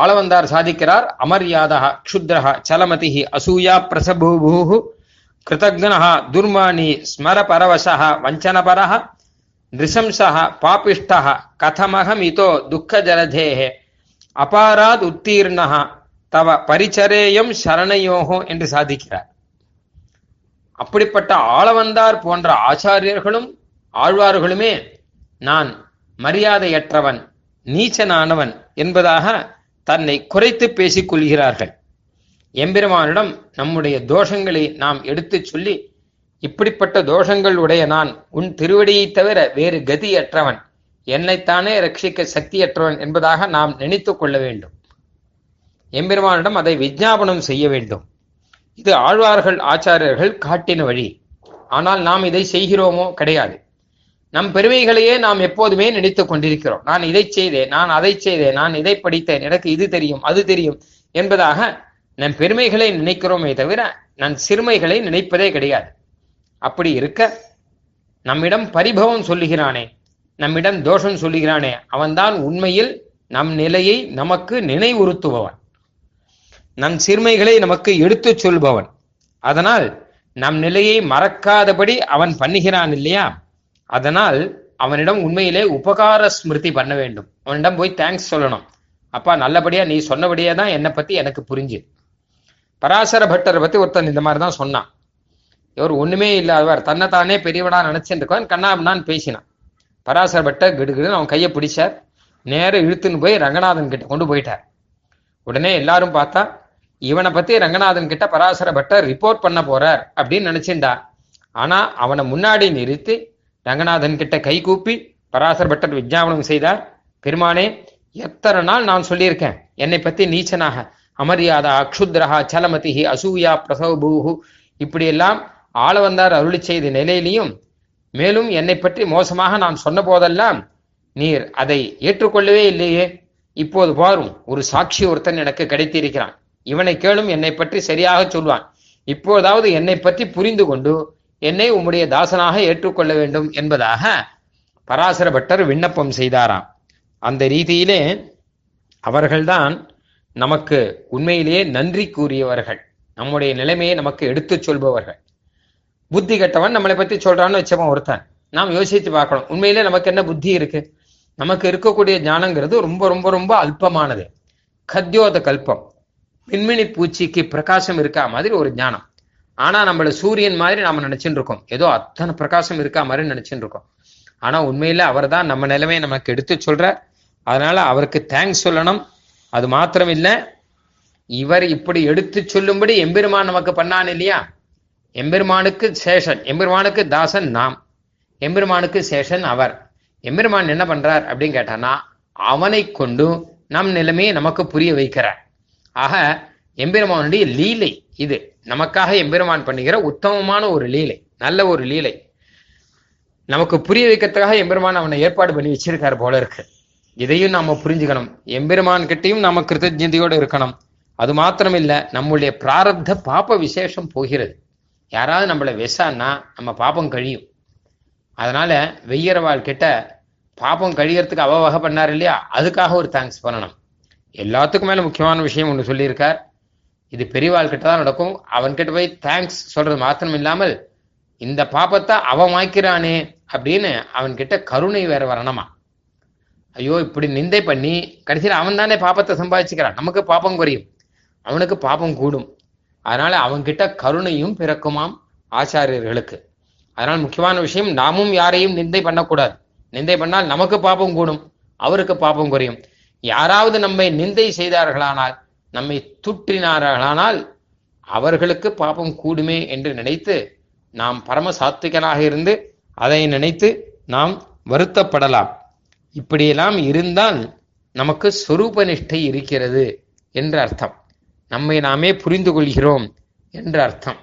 ஆளவந்தார் சாதிக்கிறார். அமர்யாதா க்ஷுத்ரஹ சலமதிஹி அசூயா பிரசபூபூஹு கிருதக்னஹ துர்மானி ஸ்மர பரவசஹ வஞ்சனபரஹ பாபிஷ்டா கதமகம் இதோ துக்க ஜலதேஹே அபாராத் உத்தீர்ணா தவ பரிச்சரேயம் சரணையோகோ என்று சாதிக்கிறார். அப்படிப்பட்ட ஆளவந்தார் போன்ற ஆச்சாரியர்களும் ஆழ்வார்களுமே நான் மரியாதையற்றவன் நீச்சனானவன் என்பதாக தன்னை குறைத்து பேசிக் கொள்கிறார்கள். எம்பெருமானிடம் நம்முடைய தோஷங்களை நாம் எடுத்துச் சொல்லி இப்படிப்பட்ட தோஷங்கள் உடைய நான் உன் திருவடியை தவிர வேறு கதியற்றவன் என்னைத்தானே ரட்சிக்க சக்தியற்றவன் என்பதாக நாம் நினைத்து கொள்ள வேண்டும். எம்பெருமானிடம் அதை விஜாபனம் செய்ய வேண்டும். இது ஆழ்வார்கள் ஆச்சாரியர்கள் காட்டின வழி. ஆனால் நாம் இதை செய்கிறோமோ கிடையாது. நம் பெருமைகளையே நாம் எப்போதுமே நினைத்துக் கொண்டிருக்கிறோம். நான் இதை செய்தேன் நான் அதை செய்தேன் நான் இதை படித்தேன் எனக்கு இது தெரியும் அது தெரியும் என்பதாக நம் பெருமைகளை நினைக்கிறோமே தவிர நம் சிறுமைகளை நினைப்பதே கிடையாது. அப்படி இருக்க நம்மிடம் பரிபவம் சொல்லுகிறானே நம்மிடம் தோஷம் சொல்லுகிறானே அவன்தான் உண்மையில் நம் நிலையை நமக்கு நினைவுறுத்துபவன். நம் சிறுமைகளை நமக்கு எடுத்துச் சொல்பவன். அதனால் நம் நிலையை மறக்காதபடி அவன் பண்ணுகிறான் இல்லையா? அதனால் அவனிடம் உண்மையிலே உபகார ஸ்மிருதி பண்ண வேண்டும். அவனிடம் போய் தேங்க்ஸ் சொல்லணும். அப்பா நல்லபடியா நீ சொன்னபடியே தான் என்னை பத்தி எனக்கு புரிஞ்சு. பராசர பட்டரை பத்தி ஒருத்தன் இந்த மாதிரி தான் சொன்னான். இவர் ஒண்ணுமே இல்லாதவர். தன்னைத்தானே பெரியவனா நினைச்சுட்டு இருக்கவன். பேசினான். பராசர பட்டர் கிடுகிடுன்னு அவன் கையை பிடிச்சார். நேர இழுத்துன்னு போய் ரங்கநாதன் கிட்ட கொண்டு போயிட்டார். உடனே எல்லாரும் பார்த்தா இவனை பத்தி ரங்கநாதன் கிட்ட பராசர பட்டர் ரிப்போர்ட் பண்ண போறார் அப்படின்னு நினைச்சிருந்தா. ஆனா அவனை முன்னாடி நிறுத்தி ரங்கநாதன் கிட்ட கை கூப்பி பராசர் பட்டர் விஜாபனம் செய்தார். பெருமானே எத்தனை நாள் நான் சொல்லியிருக்கேன்? என்னை பத்தி நீச்சனாக அமரியாதா அக்ஷுத்ரஹா சலமதிஹி அசூயா பிரசவபூஹு இப்படியெல்லாம் ஆள வந்தார் அருளி செய்த நிலையிலையும் மேலும் என்னை பற்றி மோசமாக நான் சொன்ன போதெல்லாம் நீர் அதை ஏற்றுக்கொள்ளவே இல்லையே. இப்போது பாரும் ஒரு சாட்சி ஒருத்தன் எனக்கு கிடைத்திருக்கிறான். இவனை கேளும் என்னை பற்றி சரியாக சொல்வான். இப்போதாவது என்னை பற்றி புரிந்து கொண்டு என்னை உம்முடைய தாசனாக ஏற்றுக்கொள்ள வேண்டும் என்பதாக பராசர பட்டர் விண்ணப்பம் செய்தாராம். அந்த ரீதியிலே அவர்கள்தான் நமக்கு உண்மையிலேயே நன்றி கூறியவர்கள். நம்முடைய நிலைமையை நமக்கு எடுத்துச் சொல்பவர்கள். புத்தி கெட்டவன் நம்மளை பத்தி சொல்றான்னு வச்சவன் ஒருத்தன். நாம் யோசித்து பார்க்கணும். உண்மையிலே நமக்கு என்ன புத்தி இருக்கு? நமக்கு இருக்கக்கூடிய ஞானங்கிறது ரொம்ப ரொம்ப ரொம்ப அல்பமானது. கத்யோத கல்பம். மின்மினி பூச்சிக்கு பிரகாசம் இருக்கா மாதிரி ஒரு ஞானம். ஆனா நம்மள சூரியன் மாதிரி நாம நினைச்சுட்டு இருக்கோம். ஏதோ அத்தனை பிரகாசம் இருக்கா மாதிரி நினைச்சுட்டு இருக்கோம். ஆனா உண்மையில அவர் தான் நம்ம நிலைமையை நமக்கு எடுத்து சொல்ற. அதனால அவருக்கு தேங்க்ஸ் சொல்லணும். அது மாத்திரம் இல்ல இவர் இப்படி எடுத்து சொல்லும்படி எம்பெருமான் நமக்கு பண்ணான் இல்லையா? எம்பெருமானுக்கு சேஷன் எம்பெருமானுக்கு தாசன் நாம். எம்பெருமானுக்கு சேஷன் அவர். எம்பெருமான் என்ன பண்றார் அப்படின்னு கேட்டானா அவனை கொண்டு நம் நிலைமையை நமக்கு புரிய வைக்கிறார். ஆக எம்பெருமானுடைய லீலை இது. நமக்காக எம்பெருமான் பண்ணுகிற உத்தமமான ஒரு லீலை நல்ல ஒரு லீலை. நமக்கு புரிய வைக்கிறதுக்காக எம்பெருமான் அவனை ஏற்பாடு பண்ணி வச்சிருக்காரு போல இருக்கு. இதையும் நாம புரிஞ்சுக்கணும். எம்பெருமான் கிட்டையும் நாம கிருத்தஜதியோடு இருக்கணும். அது மாத்திரம் இல்ல நம்முடைய பிராரப்த பாப்ப விசேஷம் போகிறது. யாராவது நம்மளை வெசான்னா நம்ம பாப்பம் கழியும். அதனால வெய்யறவாள் கிட்ட பாப்பம் கழியறதுக்கு அவ வகை பண்ணார் இல்லையா? அதுக்காக ஒரு தேங்க்ஸ் பண்ணணும். எல்லாத்துக்கும் மேல முக்கியமான விஷயம் ஒன்று சொல்லியிருக்கார். இது பெரியவாள் கிட்ட தான் நடக்கும். அவன்கிட்ட போய் தேங்க்ஸ் சொல்றது மாத்திரம் இல்லாமல் இந்த பாப்பத்தை அவன் வாய்க்கிறானே அப்படின்னு அவன்கிட்ட கருணை வேற வரணுமா? ஐயோ இப்படி நிந்தை பண்ணி கடைசியில் அவன் தானே பாப்பத்தை சம்பாதிச்சுக்கிறான். நமக்கு பாப்பம் குறையும். அவனுக்கு பாப்பம் கூடும். அதனால அவன்கிட்ட கருணையும் பிறக்குமாம் ஆச்சாரியர்களுக்கு. அதனால் முக்கியமான விஷயம் நாமும் யாரையும் நிந்தை பண்ணக்கூடாது. நிந்தை பண்ணால் நமக்கு பாப்பம் கூடும் அவருக்கு பாப்பம் குறையும். யாராவது நம்மை நிந்தை செய்தார்களானால் நம்மை துற்றினார்களானால் அவர்களுக்கு பாப்பம் கூடுமே என்று நினைத்து நாம் பரம சாத்விகனாக இருந்து அதை நினைத்து நாம் வருத்தப்படலாம். இப்படியெல்லாம் இருந்தால் நமக்கு சொரூப நிஷ்டை இருக்கிறது என்று அர்த்தம். நம்மை நாமே புரிந்து கொள்கிறோம் என்று அர்த்தம்.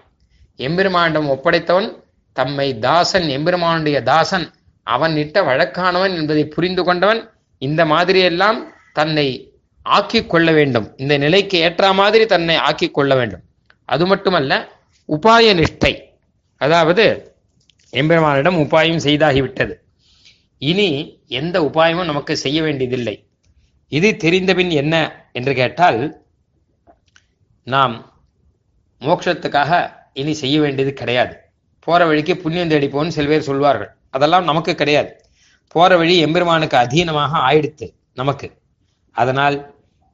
எம்பெருமானிடம் ஒப்படைத்தவன் தம்மை தாசன் எம்பெருமானுடைய தாசன் அவன் இட்ட வழக்கானவன் என்பதை புரிந்து கொண்டவன் இந்த மாதிரியெல்லாம் தன்னை ஆக்கிக் கொள்ள வேண்டும். இந்த நிலைக்கு ஏற்ற மாதிரி தன்னை ஆக்கிக் கொள்ள வேண்டும். அது மட்டுமல்ல உபாய நிஷ்டை. அதாவது எம்பெருமானிடம் உபாயம் செய்தாகிவிட்டது இனி எந்த உபாயமும் நமக்கு செய்ய வேண்டியதில்லை. இது தெரிந்தபின் என்ன என்று கேட்டால் நாம் மோட்சத்துக்காக இனி செய்ய வேண்டியது கிடையாது. போற வழிக்கு புண்ணியம் தேடிப்போன்னு சில பேர் சொல்வார்கள். அதெல்லாம் நமக்கு கிடையாது. போற வழி எம்பெருமானுக்கு அதீனமாக ஆயிடுத்து நமக்கு. அதனால்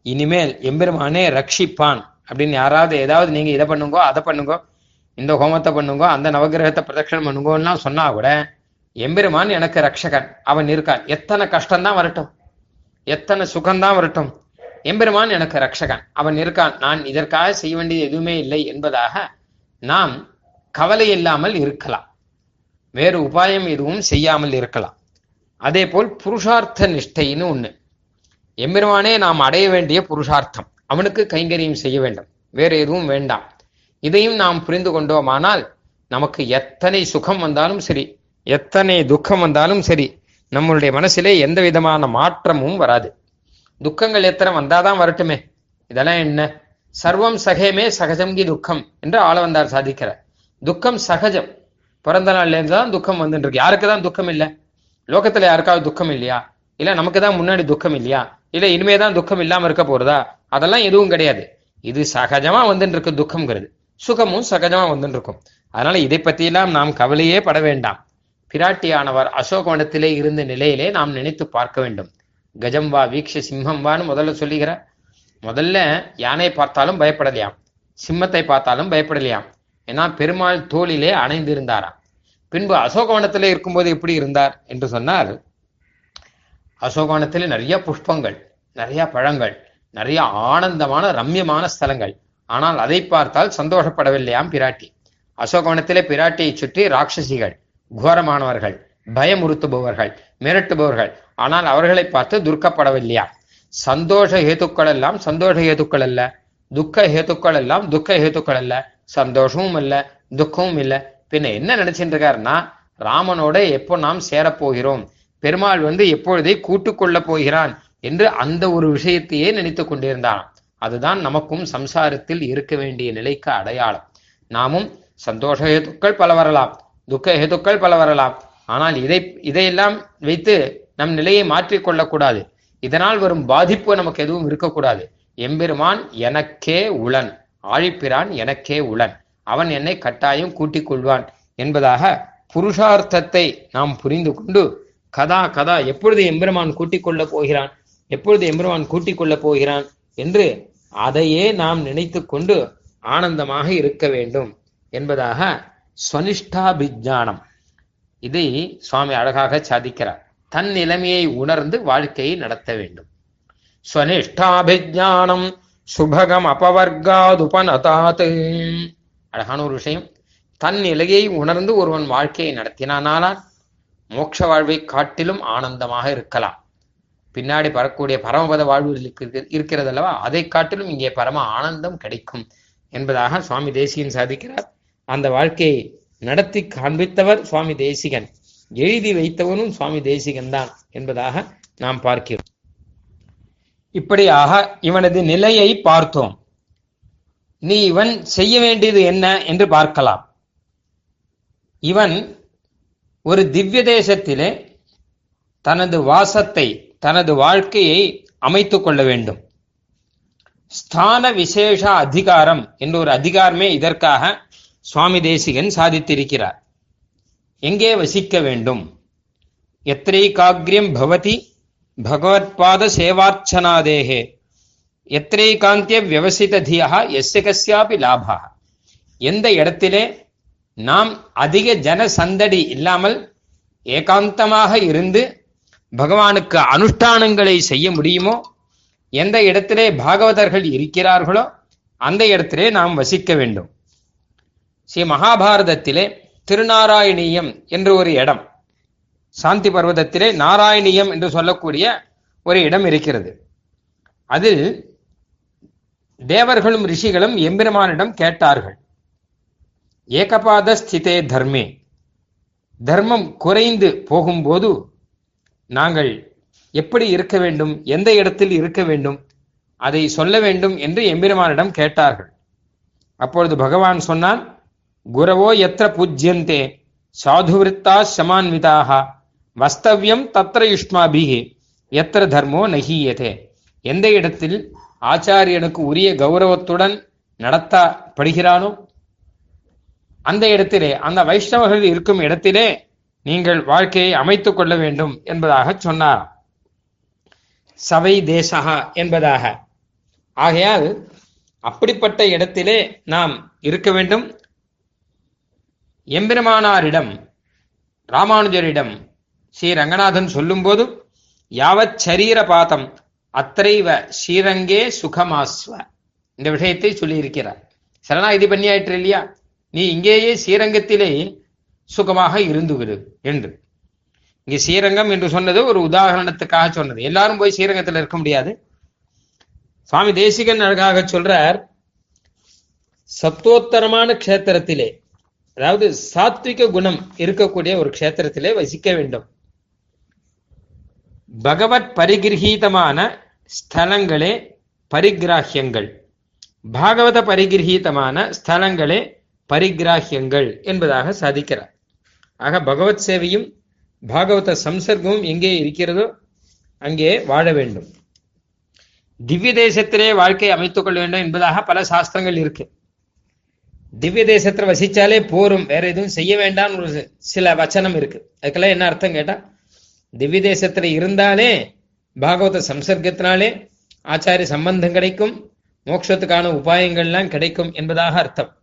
இனிமேல் எம்பெருமானே ரட்சிப்பான் அப்படின்னு யாராவது ஏதாவது நீங்க இதை பண்ணுங்கோ அதை பண்ணுங்கோ இந்த ஹோமத்தை பண்ணுங்கோ அந்த நவகிரகத்தை பிரதட்சணம் பண்ணுங்கோன்னா சொன்னா கூட எம்பெருமான் எனக்கு ரட்சகன் அவன் இருக்கான். எத்தனை கஷ்டம்தான் வரட்டும். எத்தனை சுகம்தான் வரட்டும். எம்பெருமான் எனக்கு ரட்சகன் அவன் இருக்கான். நான் இதற்காக செய்ய வேண்டியது எதுவுமே இல்லை என்பதாக நாம் கவலை இல்லாமல் இருக்கலாம். வேறு உபாயம் எதுவும் செய்யாமல் இருக்கலாம். அதே போல் புருஷார்த்த நிஷ்டைன்னு ஒண்ணு. எம்பெருமானே நாம் அடைய வேண்டிய புருஷார்த்தம். அவனுக்கு கைங்கரியம் செய்ய வேண்டும். வேறு எதுவும் வேண்டாம். இதையும் நாம் புரிந்து கொண்டோமானால் நமக்கு எத்தனை சுகம் வந்தாலும் சரி எத்தனை துக்கம் வந்தாலும் சரி நம்மளுடைய மனசிலே எந்த விதமான மாற்றமும் வராது. துக்கங்கள் எத்தனை வந்தாதான் வரட்டுமே. இதெல்லாம் என்ன? சர்வம் சகேமே சகஜம்கி துக்கம் என்று ஆளவந்தார் சாதிக்கிறார். துக்கம் சகஜம். பிறந்த நாள்லேருந்து தான் துக்கம் வந்துட்டு இருக்கு. யாருக்கு தான் துக்கம் இல்லை? லோகத்துல யாருக்காவது துக்கம் இல்லையா? இல்ல நமக்கு தான் முன்னாடி துக்கம் இல்லையா? இல்லை இனிமே தான் துக்கம் இல்லாமல் இருக்க போறதா? அதெல்லாம் எதுவும் கிடையாது. இது சகஜமா வந்துட்டு இருக்கு துக்கம்ங்கிறது. சுகமும் சகஜமா வந்துட்டு இருக்கும் அதனால இதை பற்றியெல்லாம் நாம் கவலையே பட வேண்டாம். பிராட்டியானவர் அசோகவனத்திலே இருந்த நிலையிலே நாம் நினைத்து பார்க்க வேண்டும். கஜம் வா வீக்ஷ சிம்மம் வான்னு முதல்ல சொல்லுகிறார். முதல்ல யானை பார்த்தாலும் பயப்படலையாம். சிம்மத்தை பார்த்தாலும் பயப்படலையாம். ஏன்னா பெருமாள் தோளிலே அணைந்து இருந்தாராம் பின்பு அசோகவனத்திலே இருக்கும்போது எப்படி இருந்தார் என்று சொன்னால் அசோகவனத்திலே நிறைய புஷ்பங்கள். நிறைய பழங்கள் நிறைய ஆனந்தமான ரம்யமான ஸ்தலங்கள். ஆனால் அதை பார்த்தால் சந்தோஷப்படவில்லையாம் பிராட்டி. அசோகவனத்திலே பிராட்டியை சுற்றி ராட்சசிகள் கோரமானவர்கள் பயமுறுத்துபவர்கள் மிரட்டுபவர்கள். ஆனால் அவர்களை பார்த்து துர்க்கப்படவில்லையா? சந்தோஷ ஹேத்துக்கள் எல்லாம் சந்தோஷ ஹேத்துக்கள் அல்ல துக்க ஹேத்துக்கள் எல்லாம் துக்க ஹேத்துக்கள் அல்ல சந்தோஷமும் இல்ல துக்கமும் இல்ல. பின்ன என்ன நினைச்சிட்டு இருக்காருன்னா ராமனோட எப்போ நாம் சேரப்போகிறோம்? பெருமாள் வந்து எப்பொழுதே கூட்டு கொள்ளப் போகிறான்? என்று அந்த ஒரு விஷயத்தையே நினைத்து கொண்டிருந்தான். அதுதான் நமக்கும் சம்சாரத்தில் இருக்க வேண்டிய நிலைக்கு அடையாளம். நாமும் சந்தோஷ ஹேத்துக்கள் பல வரலாம் துக்க ஹேத்துக்கள் பல வரலாம். ஆனால் இதை இதையெல்லாம் வைத்து நம் நிலையை மாற்றிக்கொள்ளக்கூடாது இதனால் வரும் பாதிப்பு நமக்கு எதுவும் இருக்கக்கூடாது. எம்பெருமான் எனக்கே உளன் ஆழிப்பிரான் எனக்கே உளன். அவன் என்னை கட்டாயம் கூட்டிக் கொள்வான் என்பதாக புருஷார்த்தத்தை நாம் புரிந்து கொண்டு கதா கதா எப்பொழுது எம்பெருமான் கூட்டிக் கொள்ளப் போகிறான்? எப்பொழுது எம்பெருமான் கூட்டிக் கொள்ளப் போகிறான் என்று அதையே நாம் நினைத்து கொண்டு ஆனந்தமாக இருக்க வேண்டும் என்பதாக ஸ்வனிஷ்டாபிஜானம் இதை சுவாமி அழகாக சாதிக்கிறார். தன் நிலைமையை உணர்ந்து வாழ்க்கையை நடத்த வேண்டும். ஸ்வனிஷ்டாபிஜானம் சுபகம் அபவர்காதுபனதாத் அழகான ஒரு விஷயம். தன் நிலையை உணர்ந்து ஒருவன் வாழ்க்கையை நடத்தினானால் மோட்ச வாழ்வை காட்டிலும் ஆனந்தமாக இருக்கலாம். பின்னாடி வரக்கூடிய பரமபத வாழ்வுகள் இருக்கிறது அல்லவா அதை காட்டிலும் இங்கே பரம ஆனந்தம் கிடைக்கும் என்பதாக சுவாமி தேசிகன் சாதிக்கிறார். அந்த வாழ்க்கையை நடத்தி காண்பித்தவர் சுவாமி தேசிகன். எழுதி வைத்தவனும் சுவாமி தேசிகன் தான் என்பதாக நாம் பார்க்கிறோம். இப்படியாக இவனது நிலையை பார்த்தோம். நீ இவன் செய்ய வேண்டியது என்ன என்று பார்க்கலாம். இவன் ஒரு திவ்ய தேசத்திலே தனது வாசத்தை தனது வாழ்க்கையை அமைத்துக் கொள்ள வேண்டும். ஸ்தான விசேஷ அதிகாரம் என்ற ஒரு அதிகாரமே இதற்காக சுவாமி தேசிகன் சாதித்திருக்கிறார். எங்கே வசிக்க வேண்டும்? எத்திரைகாகிரியம் பவதி பகவத்பாத சேவார்ச்சனாதேகே. எத்திரைகாந்திய வியவசித தியா எஸ்ய கஸ்யாபி லாபா. எந்த இடத்திலே நாம் அதிக ஜன சந்தடி இல்லாமல் ஏகாந்தமாக இருந்து பகவானுக்கு அனுஷ்டானங்களை செய்ய முடியுமோ? எந்த இடத்திலே பாகவதர்கள் இருக்கிறார்களோ அந்த இடத்திலே நாம் வசிக்க வேண்டும். ஸ்ரீ மகாபாரதத்திலே திருநாராயணியம் என்று ஒரு இடம் சாந்தி பர்வதத்திலே நாராயணியம் என்று சொல்லக்கூடிய ஒரு இடம் இருக்கிறது. அதில் தேவர்களும் ரிஷிகளும் எம்பெருமானிடம் கேட்டார்கள் ஏகபாத ஸ்திதே தர்மே தர்மம் குறைந்து போகும்போது நாங்கள் எப்படி இருக்க வேண்டும் எந்த இடத்தில் இருக்க வேண்டும் அதை சொல்ல வேண்டும் என்று எம்பெருமானிடம் கேட்டார்கள். அப்பொழுது பகவான் சொன்னான் குரவோ எத்திர பூஜ்யந்தே சாதுவிருத்தா சமான்விதாக வஸ்தவ்யம் தத்திர யுஷ்மாபிகி எத்திர தர்மோ நகியதே. எந்த இடத்தில் ஆச்சாரியனுக்கு உரிய கௌரவத்துடன் நடத்தப்படுகிறானோ அந்த இடத்திலே அந்த வைஷ்ணவர்கள் இருக்கும் இடத்திலே நீங்கள் வாழ்க்கையை அமைத்துக் கொள்ள வேண்டும் என்பதாக சொன்னார். சவை தேசகா என்பதாக. ஆகையால் அப்படிப்பட்ட இடத்திலே நாம் இருக்க வேண்டும். எம்பெருமானாரிடம் ராமானுஜரிடம் ஸ்ரீ ரங்கநாதன் சொல்லும்போது யாவத் சரீர பாதம் அத்தைவ ஸ்ரீரங்கே சுகமாஸ்வ இந்த விஷயத்தை சொல்லியிருக்கிறார். சரணாகிதி பண்ணியாயிற்று இல்லையா? நீ இங்கேயே ஸ்ரீரங்கத்திலே சுகமாக இருந்து விடு என்று. இங்கே ஸ்ரீரங்கம் என்று சொன்னது ஒரு உதாரணத்துக்காக சொன்னது. எல்லாரும் போய் ஸ்ரீரங்கத்தில் இருக்க முடியாது. சுவாமி தேசிகன் அழகாக சொல்றார் சத்துவோத்தரமான க்ஷேத்திரத்திலே அதாவது சாத்விக குணம் இருக்கக்கூடிய ஒரு க்ஷேத்திரத்திலே வசிக்க வேண்டும். பகவத் பரிகிரகீதமான ஸ்தலங்களே பரிகிராஹியங்கள். பாகவத பரிகிரகீதமான ஸ்தலங்களே பரிகிராஹ்யங்கள் என்பதாக சாதிக்கிறார். ஆக பகவத் சேவையும் பாகவத சம்சர்க்கமும் எங்கே இருக்கிறதோ அங்கே வாழ வேண்டும். திவ்ய தேசத்திலே வாழ்க்கை அமைத்துக் கொள்ள வேண்டும் என்பதாக பல சாஸ்திரங்கள் இருக்கு. திவ்ய தேசத்துல வசிச்சாலே போரும் வேற எதுவும் செய்ய வேண்டாம்னு ஒரு சில வச்சனம் இருக்கு. அதுக்கெல்லாம் என்ன அர்த்தம் கேட்டா திவ்ய தேசத்துல இருந்தாலே பாகவத சம்சர்க்கத்தினாலே ஆச்சாரிய சம்பந்தம் கிடைக்கும் மோட்சத்துக்கான உபாயங்கள்லாம் கிடைக்கும் என்பதாக அர்த்தம்.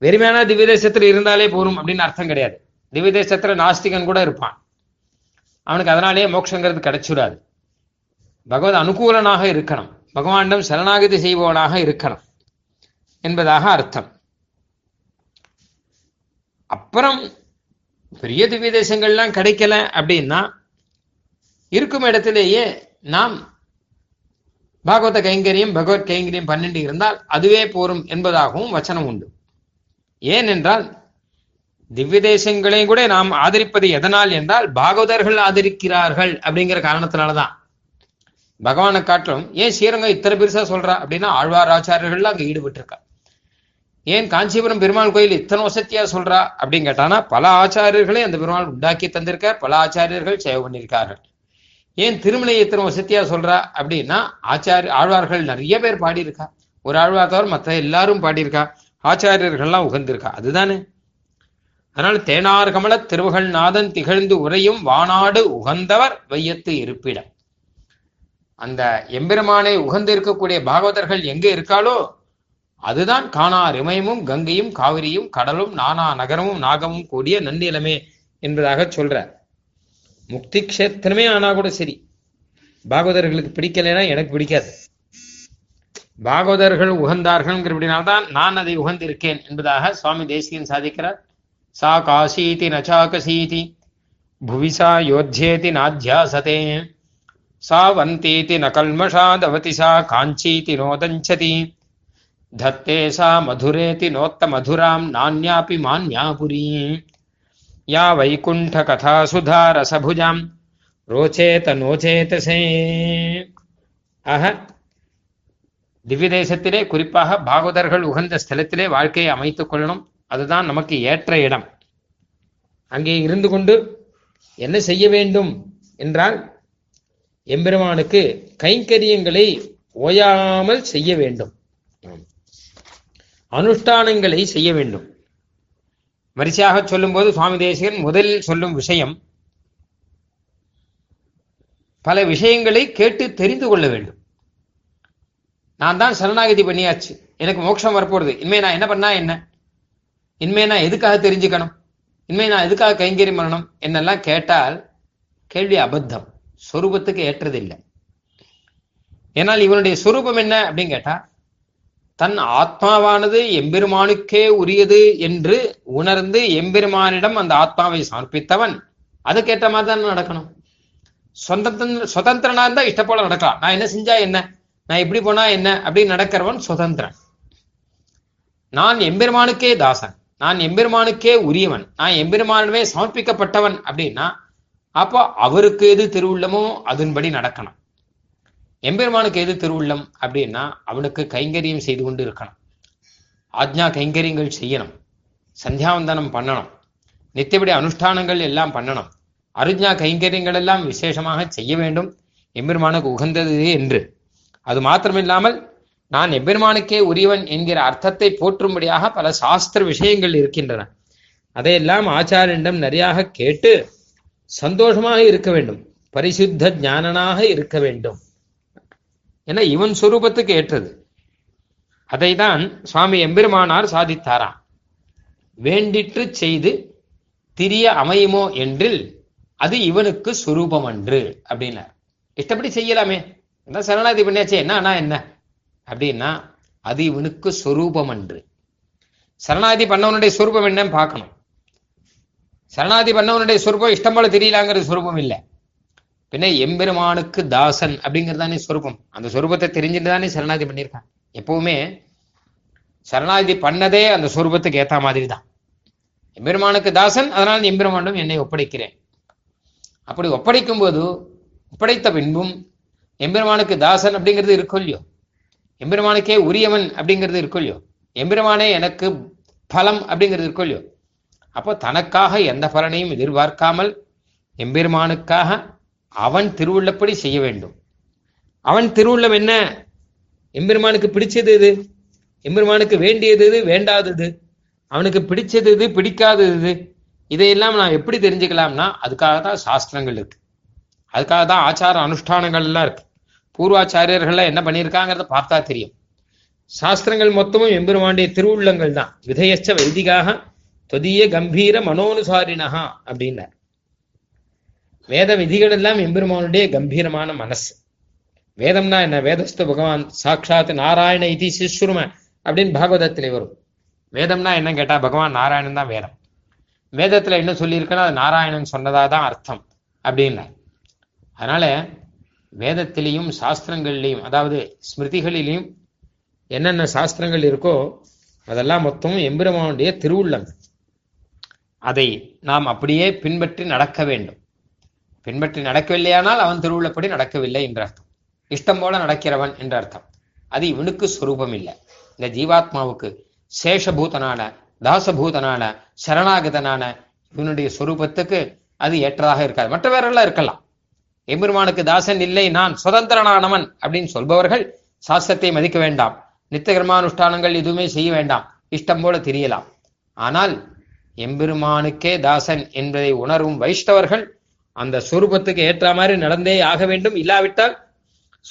வெறுமையான திவ்ய தேசத்துல இருந்தாலே போரும் அப்படின்னு அர்த்தம் கிடையாது. திவ்ய தேசத்துல நாஸ்திகன் கூட இருப்பான். அவனுக்கு அதனாலேயே மோட்சங்கிறது கிடைச்சுடாது. பகவத் அனுகூலனாக இருக்கணும். பகவானிடம் சரணாகதி செய்பவனாக இருக்கணும் என்பதாக அர்த்தம். அப்புறம் பெரிய திவ்ய தேசங்கள்லாம் கிடைக்கல அப்படின்னா இருக்கும் இடத்திலேயே நாம் பாகவத கைங்கரியம் பகவத் கைங்கரியம் பன்னெண்டு இருந்தால் அதுவே போரும் என்பதாகவும் வச்சனம் உண்டு. ஏனென்றால் திவ்ய தேசங்களையும் கூட நாம் ஆதரிப்பது எதனால் என்றால் பாகவதர்கள் ஆதரிக்கிறார்கள் அப்படிங்கிற காரணத்தினாலதான். பகவானை காட்டிலும் ஏன் ஸ்ரீரங்கம் இத்தனை பெருசா சொல்றா அப்படின்னா ஆழ்வார் ஆச்சாரியர்கள் அங்க ஈடுபட்டு இருக்கா ஏன் காஞ்சிபுரம் பெருமாள் கோயில் இத்தனை வசதியா சொல்றா அப்படின்னு கேட்டானா பல ஆச்சாரியர்களை அந்த பெருமாள் உண்டாக்கி தந்திருக்கார் பல ஆச்சாரியர்கள் சேவை பண்ணியிருக்கார்கள். ஏன் திருமலை இத்தனை வசதியா சொல்றா அப்படின்னா ஆச்சாரிய ஆழ்வார்கள் நிறைய பேர் பாடியிருக்கா. ஒரு ஆழ்வார் தவிர மற்ற எல்லாரும் பாடியிருக்கா. ஆச்சாரியர்கள்லாம் உகந்திருக்கா. அதுதானே? அதனால தேனார் கமல திருவுகள் நாதன் திகழ்ந்து உரையும் வானாடு உகந்தவர் வையத்து இருப்பிடம். அந்த எம்பெருமானை உகந்து இருக்கக்கூடிய பாகவதர்கள் எங்க இருக்காளோ அதுதான் காணா இமயமும் கங்கையும் காவிரியும் கடலும் நானா நகரமும் நாகமும் கூடிய நன்னிலமே என்பதாக சொல்றார். முக்தி கஷேத்திரமே ஆனா கூட சரி. பாகவதர்களுக்கு பிடிக்கலைன்னா எனக்கு பிடிக்காது. பாகவதர்கள் உகந்தார்கள்ங்கிறபடினால்தான் நான் அதை உகந்திருக்கேன் என்பதாக சுவாமி தேசியன் சாதிக்கிறார். சா காசீதி நச்சாகசீதி புவி சா யோத்தியேதி நாத்தியாசதே சா வந்தீதி ந கல்மஷா தவதி சா காஞ்சீதி நோதஞ்சதி தத்தே சா மதுரேதி நோத்த மதுராம் நானியாபி மான்யாபுரி யா வைகுண்ட கதா சுதா ரசபுஜாம் ரோச்சேத நோச்சேதசே ஆக திவ்ய தேசத்திலே குறிப்பாக பாகவதர்கள் உகந்த ஸ்தலத்திலே வாழ்க்கையை அமைத்துக் கொள்ளணும். அதுதான் நமக்கு ஏற்ற இடம். அங்கே இருந்து கொண்டு என்ன செய்ய வேண்டும் என்றால் எம்பெருமானுக்கு கைங்கரியங்களை ஓயாமல் செய்ய வேண்டும். அனுஷ்டானங்களை செய்ய வேண்டும். வரிசையாக சொல்லும்போது சுவாமி தேசிகன் முதலில் சொல்லும் விஷயம் பல விஷயங்களை கேட்டு தெரிந்து கொள்ள வேண்டும். நான் தான் சரணாகதி பண்ணியாச்சு. எனக்கு மோட்சம் வரப்போறது. இனிமே நான் என்ன பண்ணா என்ன? இனிமே நான் எதுக்காக தெரிஞ்சுக்கணும்? இனிமே நான் எதுக்காக கைங்கரியம் பண்ணணும்? என்னெல்லாம் கேட்டால் கேள்வி அபத்தம். சொரூபத்துக்கு ஏற்றதில்லை. ஏன்னால் இவனுடைய சொரூபம் என்ன அப்படின்னு கேட்டா தன் ஆத்மாவானது எம்பெருமானுக்கே உரியது என்று உணர்ந்து எம்பெருமானிடம் அந்த ஆத்மாவை சமர்ப்பித்தவன். அதுக்கேற்ற மாதிரி தான் நடக்கணும். சொந்த சுதந்திரனா இருந்தா இஷ்ட போல நடக்கலாம். நான் என்ன செஞ்சா என்ன? நான் இப்படி போனா என்ன? அப்படின்னு நடக்கிறவன் சுதந்திரன். நான் எம்பெருமானுக்கே தாசன். நான் எம்பெருமானுக்கே உரியவன். நான் எம்பெருமானுமே சமர்ப்பிக்கப்பட்டவன் அப்படின்னா அப்போ அவருக்கு எது திருவுள்ளமோ அதன்படி நடக்கணும். எம்பெருமானுக்கு எது திருவுள்ளம் அப்படின்னா அவனுக்கு கைங்கரியம் செய்து கொண்டு இருக்கணும். ஆஜ்ஞா கைங்கரியங்கள் செய்யணும். சந்தியாவந்தனம் பண்ணணும். நித்தியபடி அனுஷ்டானங்கள் எல்லாம் பண்ணணும். அருஜ்ஞா கைங்கரியங்கள் எல்லாம் விசேஷமாக செய்ய வேண்டும். எம்பெருமானுக்கு உகந்தது என்று. அது மாத்திரமில்லாமல் நான் எம்பெருமானுக்கே உரியவன் என்கிற அர்த்தத்தை போற்றும்படியாக பல சாஸ்திர விஷயங்கள் இருக்கின்றன. அதையெல்லாம் ஆச்சாரியனிடம் நிறையாக கேட்டு சந்தோஷமாக இருக்க வேண்டும். பரிசுத்த ஞானனாக இருக்க வேண்டும். ஏன்னா இவன் சுரூபத்துக்கு ஏற்றது. அதை தான் சுவாமி எம்பெருமானார் சாதித்தாராம். வேண்டிற்று செய்து திரிய அமையுமோ என்றில் அது இவனுக்கு சுரூபம் அன்று அப்படின்னார். இஷ்டப்படி செய்யலாமே. என்ன சரணாதி பண்ணியாச்சு என்ன ஆனா என்ன? அப்படின்னா அது இவனுக்கு சொரூபம் அன்று சரணாதி பண்ணவனுடைய சொரூபம் என்னன்னு பார்க்கணும். சரணாதி பண்ணவனுடைய சொரூபம் இஷ்டம் போல தெரியலாங்கிற சொரூபம் இல்லை. பின்ன எம்பெருமானுக்கு தாசன் அப்படிங்கிறது தானே சொரூபம். அந்த சொரூபத்தை தெரிஞ்சுட்டு தானே சரணாதி பண்ணியிருக்கான். எப்பவுமே சரணாதி பண்ணதே அந்த சொரூபத்துக்கு ஏத்த மாதிரி தான் எம்பெருமானுக்கு தாசன் அதனால் எம்பெருமானும் என்னை ஒப்படைக்கிறேன். அப்படி ஒப்படைக்கும் போது ஒப்படைத்த பின்பும் எம்பெருமானுக்கு தாசன் அப்படிங்கிறது இருக்கும் இல்லையோ? எம்பெருமானுக்கே உரியவன் அப்படிங்கிறது இருக்கும் இல்லையோ? எம்பெருமானே எனக்கு பலம் அப்படிங்கிறது இருக்கும் இல்லையோ? அப்போ தனக்காக எந்த பலனையும் எதிர்பார்க்காமல் எம்பெருமானுக்காக அவன் திருவுள்ளப்படி செய்ய வேண்டும். அவன் திருவுள்ளம் என்ன? எம்பெருமானுக்கு பிடிச்சது எது? எம்பெருமானுக்கு வேண்டியது எது? வேண்டாதது அவனுக்கு பிடிச்சது இது பிடிக்காதது இது இதையெல்லாம் நான் எப்படி தெரிஞ்சுக்கலாம்னா அதுக்காக தான் சாஸ்திரங்கள் இருக்கு. அதுக்காக தான் ஆச்சார அனுஷ்டானங்கள் எல்லாம் இருக்கு. பூர்வாச்சாரியர்கள்லாம் என்ன பண்ணியிருக்காங்கிறத பார்த்தா தெரியும். சாஸ்திரங்கள் மொத்தமும் எம்பெருமாண்டிய திருவுள்ளங்கள் தான். விதையச்ச வைதிகாக தொதிய கம்பீர மனோனுசாரினஹா அப்படின்னார். வேத விதிகள் எல்லாம் எம்பெருமானுடைய கம்பீரமான மனசு. வேதம்னா என்ன? வேதஸ்து பகவான் சாட்சாத் நாராயண இதி சிஸ்ரும அப்படின்னு பாகவதத்திலே வரும். வேதம்னா என்ன கேட்டா பகவான் நாராயணன் தான் வேதம். வேதத்துல என்ன சொல்லியிருக்குன்னா அது நாராயணன் சொன்னதா தான் அர்த்தம் அப்படின்னார். அதனால வேதத்திலையும் சாஸ்திரங்கள்லையும் அதாவது ஸ்மிருதிகளிலையும் என்னென்ன சாஸ்திரங்கள் இருக்கோ அதெல்லாம் மொத்தம் எம்பெருமானுடைய திருவுள்ளம் அதை நாம் அப்படியே பின்பற்றி நடக்க வேண்டும். பின்பற்றி நடக்கவில்லையானால் அவன் திருவுள்ளப்படி நடக்கவில்லை என்ற அர்த்தம். இஷ்டம் போல நடக்கிறவன் என்ற அர்த்தம். அது இவனுக்கு ஸ்வரூபம் இல்லை இந்த ஜீவாத்மாவுக்கு சேஷபூதனான தாசபூதனான சரணாகதனான இவனுடைய சொரூபத்துக்கு அது ஏற்றதாக இருக்காது. மற்றவரெல்லாம் இருக்கலாம். எம்பெருமானுக்கு தாசன் இல்லை நான் சுதந்திரனானவன் அப்படின்னு சொல்பவர்கள் சாஸ்திரத்தை மதிக்க வேண்டாம். நித்த கர்மானுஷ்டானங்கள் எதுவுமே செய்ய வேண்டாம். இஷ்டம் போல தெரியலாம். ஆனால் எம்பெருமானுக்கே தாசன் என்பதை உணரும் வைஷ்ணவர்கள் அந்த சொரூபத்துக்கு ஏற்ற மாதிரி நடந்தே ஆக வேண்டும். இல்லாவிட்டால்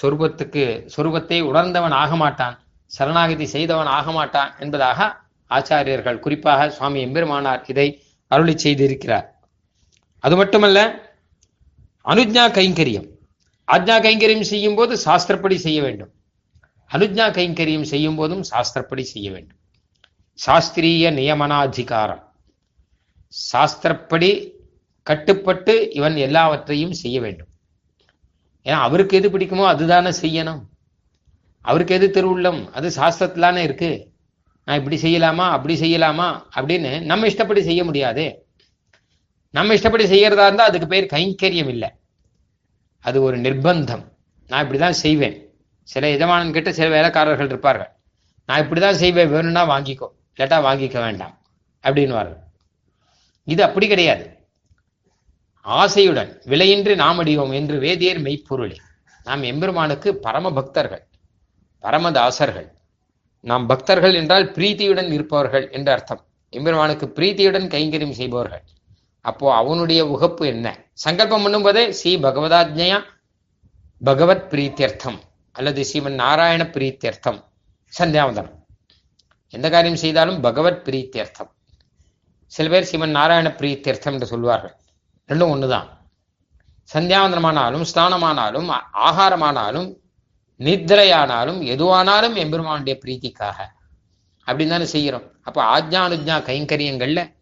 சொரூபத்துக்கு சொரூபத்தை உணர்ந்தவன் ஆக மாட்டான். சரணாகதி செய்தவன் ஆக மாட்டான் என்பதாக ஆச்சாரியர்கள் குறிப்பாக சுவாமி எம்பெருமானார் இதை அருளி செய்திருக்கிறார். அது மட்டுமல்ல அனுஜ்ஞா கைங்கரியம். ஆஜ்ஞா கைங்கரியம் செய்யும் போது சாஸ்திரப்படி செய்ய வேண்டும். அனுஜ்ஞா கைங்கரியம் செய்யும் போதும் சாஸ்திரப்படி செய்ய வேண்டும். சாஸ்திரிய நியமனாதிகாரம். சாஸ்திரப்படி கட்டுப்பட்டு இவன் எல்லாவற்றையும் செய்ய வேண்டும். ஏன்னா அவருக்கு எது பிடிக்குமோ அதுதானே செய்யணும். அவருக்கு எது திருவுள்ளம் அது சாஸ்திரத்திலானே இருக்கு. நான் இப்படி செய்யலாமா? அப்படி செய்யலாமா? அப்படின்னு நம்ம இஷ்டப்படி செய்ய முடியாது. நம்ம இஷ்டப்படி செய்யறதா இருந்தா அதுக்கு பேர் கைங்கரியம் இல்லை. அது ஒரு நிர்பந்தம். நான் இப்படிதான் செய்வேன். சில எஜமானன் கிட்ட சில வேலைக்காரர்கள் இருப்பார்கள். நான் இப்படிதான் செய்வேன். வேணும்னா வாங்கிக்கோ. இல்லாட்டா வாங்கிக்க வேண்டாம். அப்படின்வார்கள் இது அப்படி கிடையாது. ஆசையுடன் விலையின்றி நாம் அடியோம் என்று வேதியர் மெய்ப்பொருளே. நாம் எம்பெருமானுக்கு பரம பக்தர்கள் பரமதாசர்கள். நாம் பக்தர்கள் என்றால் பிரீத்தியுடன் இருப்பவர்கள் என்று அர்த்தம். எம்பெருமானுக்கு பிரீத்தியுடன் கைங்கரியம் செய்பவர்கள். அப்போ அவனுடைய உகப்பு என்ன? சங்கல்பம் பண்ணும்போதே ஸ்ரீ பகவதாஜ்யா பகவத் பிரீத்தியர்த்தம் அல்லது ஸ்ரீமன் நாராயண பிரீத்தியர்த்தம் சந்தியாவந்தனம். எந்த காரியம் செய்தாலும் பகவத் பிரீத்தியர்த்தம். சில பேர் ஸ்ரீமன் நாராயண பிரீத்தியர்த்தம் என்று சொல்வார்கள். ரெண்டும் ஒண்ணுதான். சந்தியாவந்தனமானாலும் ஸ்நானமானாலும் ஆகாரமானாலும் நித்ரையானாலும் எதுவானாலும் எம்பெருமானுடைய பிரீத்திக்காக. அப்படின்னு தானே செய்கிறோம். அப்போ ஆஜ்யானுஜா கைங்கரியங்கள்ல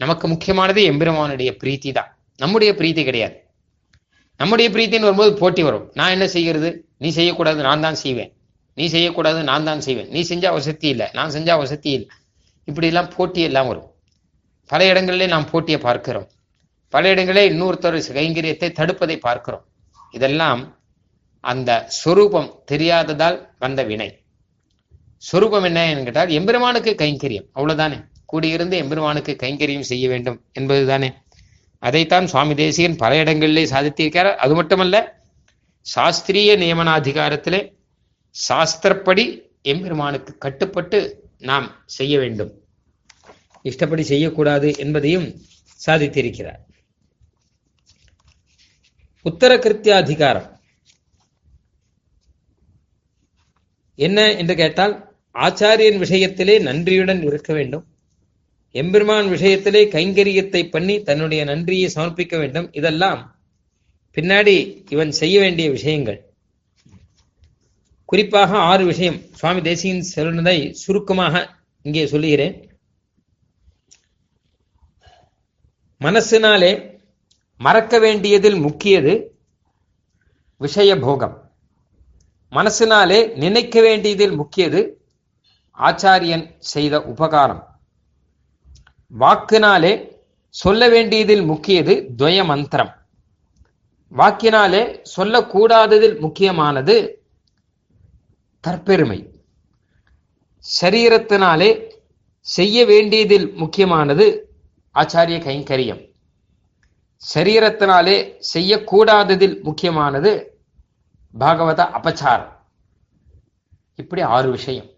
நமக்கு முக்கியமானது எம்பெருமானுடைய பிரீத்தி தான். நம்முடைய பிரீத்தி கிடையாது. நம்முடைய பிரீத்தின்னு வரும்போது போட்டி வரும். நான் என்ன செய்கிறது? நீ செய்யக்கூடாது நான் தான் செய்வேன். நீ செய்யக்கூடாது நான் தான் செய்வேன். நீ செஞ்சா வசதி இல்லை நான் செஞ்சா வசதி இல்லை. இப்படி எல்லாம் போட்டி எல்லாம் வரும். பல இடங்களிலே நாம் போட்டியை பார்க்கிறோம். பல இடங்களே இன்னொருத்தர் கைங்கரியத்தை தடுப்பதை பார்க்கிறோம். இதெல்லாம் அந்த சொரூபம் தெரியாததால் வந்த வினை. சொரூபம் என்ன கேட்டால் எம்பெருமானுக்கு கைங்கரியம். அவ்வளவுதானே? கூடியிருந்து எம்பெருமானுக்கு கைங்கரியம் செய்ய வேண்டும் என்பதுதானே. அதைத்தான் சுவாமி தேசிகன் பல இடங்களிலே சாதித்திருக்கிறார். அது மட்டுமல்ல சாஸ்திரிய நியமனாதிகாரத்திலே சாஸ்திரப்படி எம்பெருமானுக்கு கட்டுப்பட்டு நாம் செய்ய வேண்டும். இஷ்டப்படி செய்யக்கூடாது என்பதையும் சாதித்திருக்கிறார். உத்தர கிருத்தியாதிகாரம் என்ன என்று கேட்டால் ஆச்சாரியன் விஷயத்திலே நன்றியுடன் இருக்க வேண்டும். எம்பெருமான் விஷயத்திலே கைங்கரியத்தை பண்ணி தன்னுடைய நன்றியை சமர்ப்பிக்க வேண்டும். இதெல்லாம் பின்னாடி இவன் செய்ய வேண்டிய விஷயங்கள். குறிப்பாக ஆறு விஷயம். சுவாமி தேசியின் சொன்னதை சுருக்கமாக இங்கே சொல்லுகிறேன். மனசினாலே மறக்க வேண்டியதில் முக்கியது விஷய போகம். மனசினாலே நினைக்க வேண்டியதில் முக்கியது ஆச்சாரியன் செய்த உபகாரம். வாக்கினாலே சொல்ல வேண்டியதில் முக்கியது துவய மந்திரம் வாக்கினாலே சொல்லக்கூடாததில் முக்கியமானது தற்பெருமை. சரீரத்தினாலே செய்ய வேண்டியதில் முக்கியமானது ஆச்சாரிய கைங்கரியம். சரீரத்தினாலே செய்யக்கூடாததில் முக்கியமானது பாகவத அபச்சாரம். இப்படி ஆறு விஷயம்.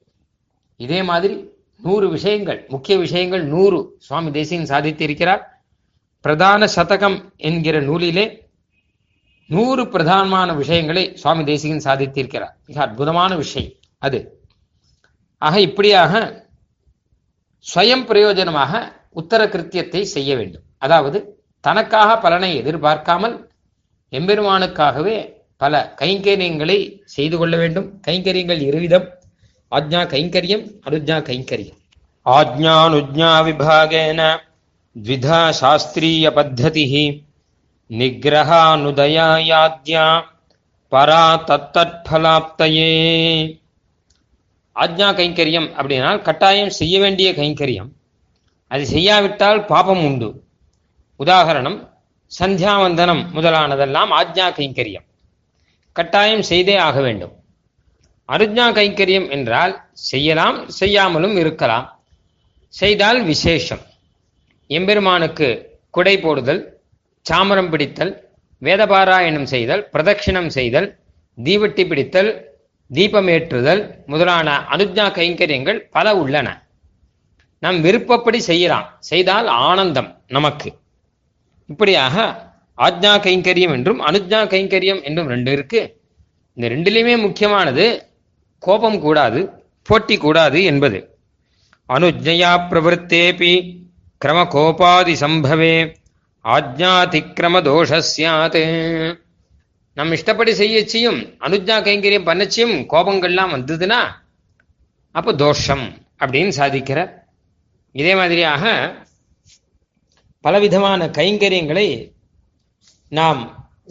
இதே மாதிரி நூறு விஷயங்கள் முக்கிய விஷயங்கள் நூறு. சுவாமி தேசியன் சாதித்திருக்கிறார். பிரதான சதகம் என்கிற நூலிலே நூறு பிரதானமான விஷயங்களை சுவாமி தேசிகன் சாதித்திருக்கிறார். மிக அற்புதமான விஷயம் அது. ஆக இப்படியாக ஸ்வயம் பிரயோஜனமாக உத்தர கிருத்தியத்தை செய்ய வேண்டும். அதாவது தனக்காக பலனை எதிர்பார்க்காமல் எம்பெருமானுக்காகவே பல கைங்கரியங்களை செய்து கொள்ள வேண்டும். கைங்கரியங்கள் இருவிதம். ஆஜ்ஞா கைங்கரியம் அனுஜ்ஞா கைங்கரியம் ஆஜ்ஞானுஜ்ஞா விபாகேன द्विधा शास्त्रीय पद्धति निग्रहानुदयायाद्या பரா தத்தற்பலாப்தையே ஆஜ்ஞா கைங்கரியம் அப்படின்னா கட்டாயம் செய்ய வேண்டிய கைங்கரியம் அது செய்யாவிட்டால் பாபம் உண்டு உதாகரணம் சந்தியாவந்தனம் முதலானதெல்லாம் ஆஜ்ஞா கைங்கரியம் கட்டாயம் செய்தே ஆக வேண்டும் அருஜா கைங்கரியம் என்றால் செய்யலாம் செய்யாமலும் இருக்கலாம். செய்தால் விசேஷம். எம்பெருமானுக்கு குடை போடுதல் சாமரம் பிடித்தல் வேதபாராயணம் செய்தல் பிரதட்சிணம் செய்தல் தீவட்டி பிடித்தல் தீபமேற்றுதல் முதலான அனுஜ்ஞா கைங்கரியங்கள் பல உள்ளன. நம் விருப்பப்படி செய்யலாம். செய்தால் ஆனந்தம் நமக்கு. இப்படியாக ஆஜ்ஞா கைங்கரியம் என்றும் அனுஜ்ஞா கைங்கரியம் என்றும் ரெண்டு இருக்கு. இந்த ரெண்டுலேயுமே முக்கியமானது கோபம் கூடாது போட்டி கூடாது என்பது. அனுஜ்ஞயா பிரவருத்தேபி கிரம கோபாதி சம்பவே ஆஜ்ஞாதிக்கிரம தோஷம் சியாத் நம் இஷ்டப்படி செய்யச்சியும் அனுஜா கைங்கரியம் பண்ணச்சியும் கோபங்கள்லாம் வந்ததுன்னா அப்போ தோஷம் அப்படின்னு சாதிக்கிற இதே மாதிரியாக பலவிதமான கைங்கரியங்களை நாம்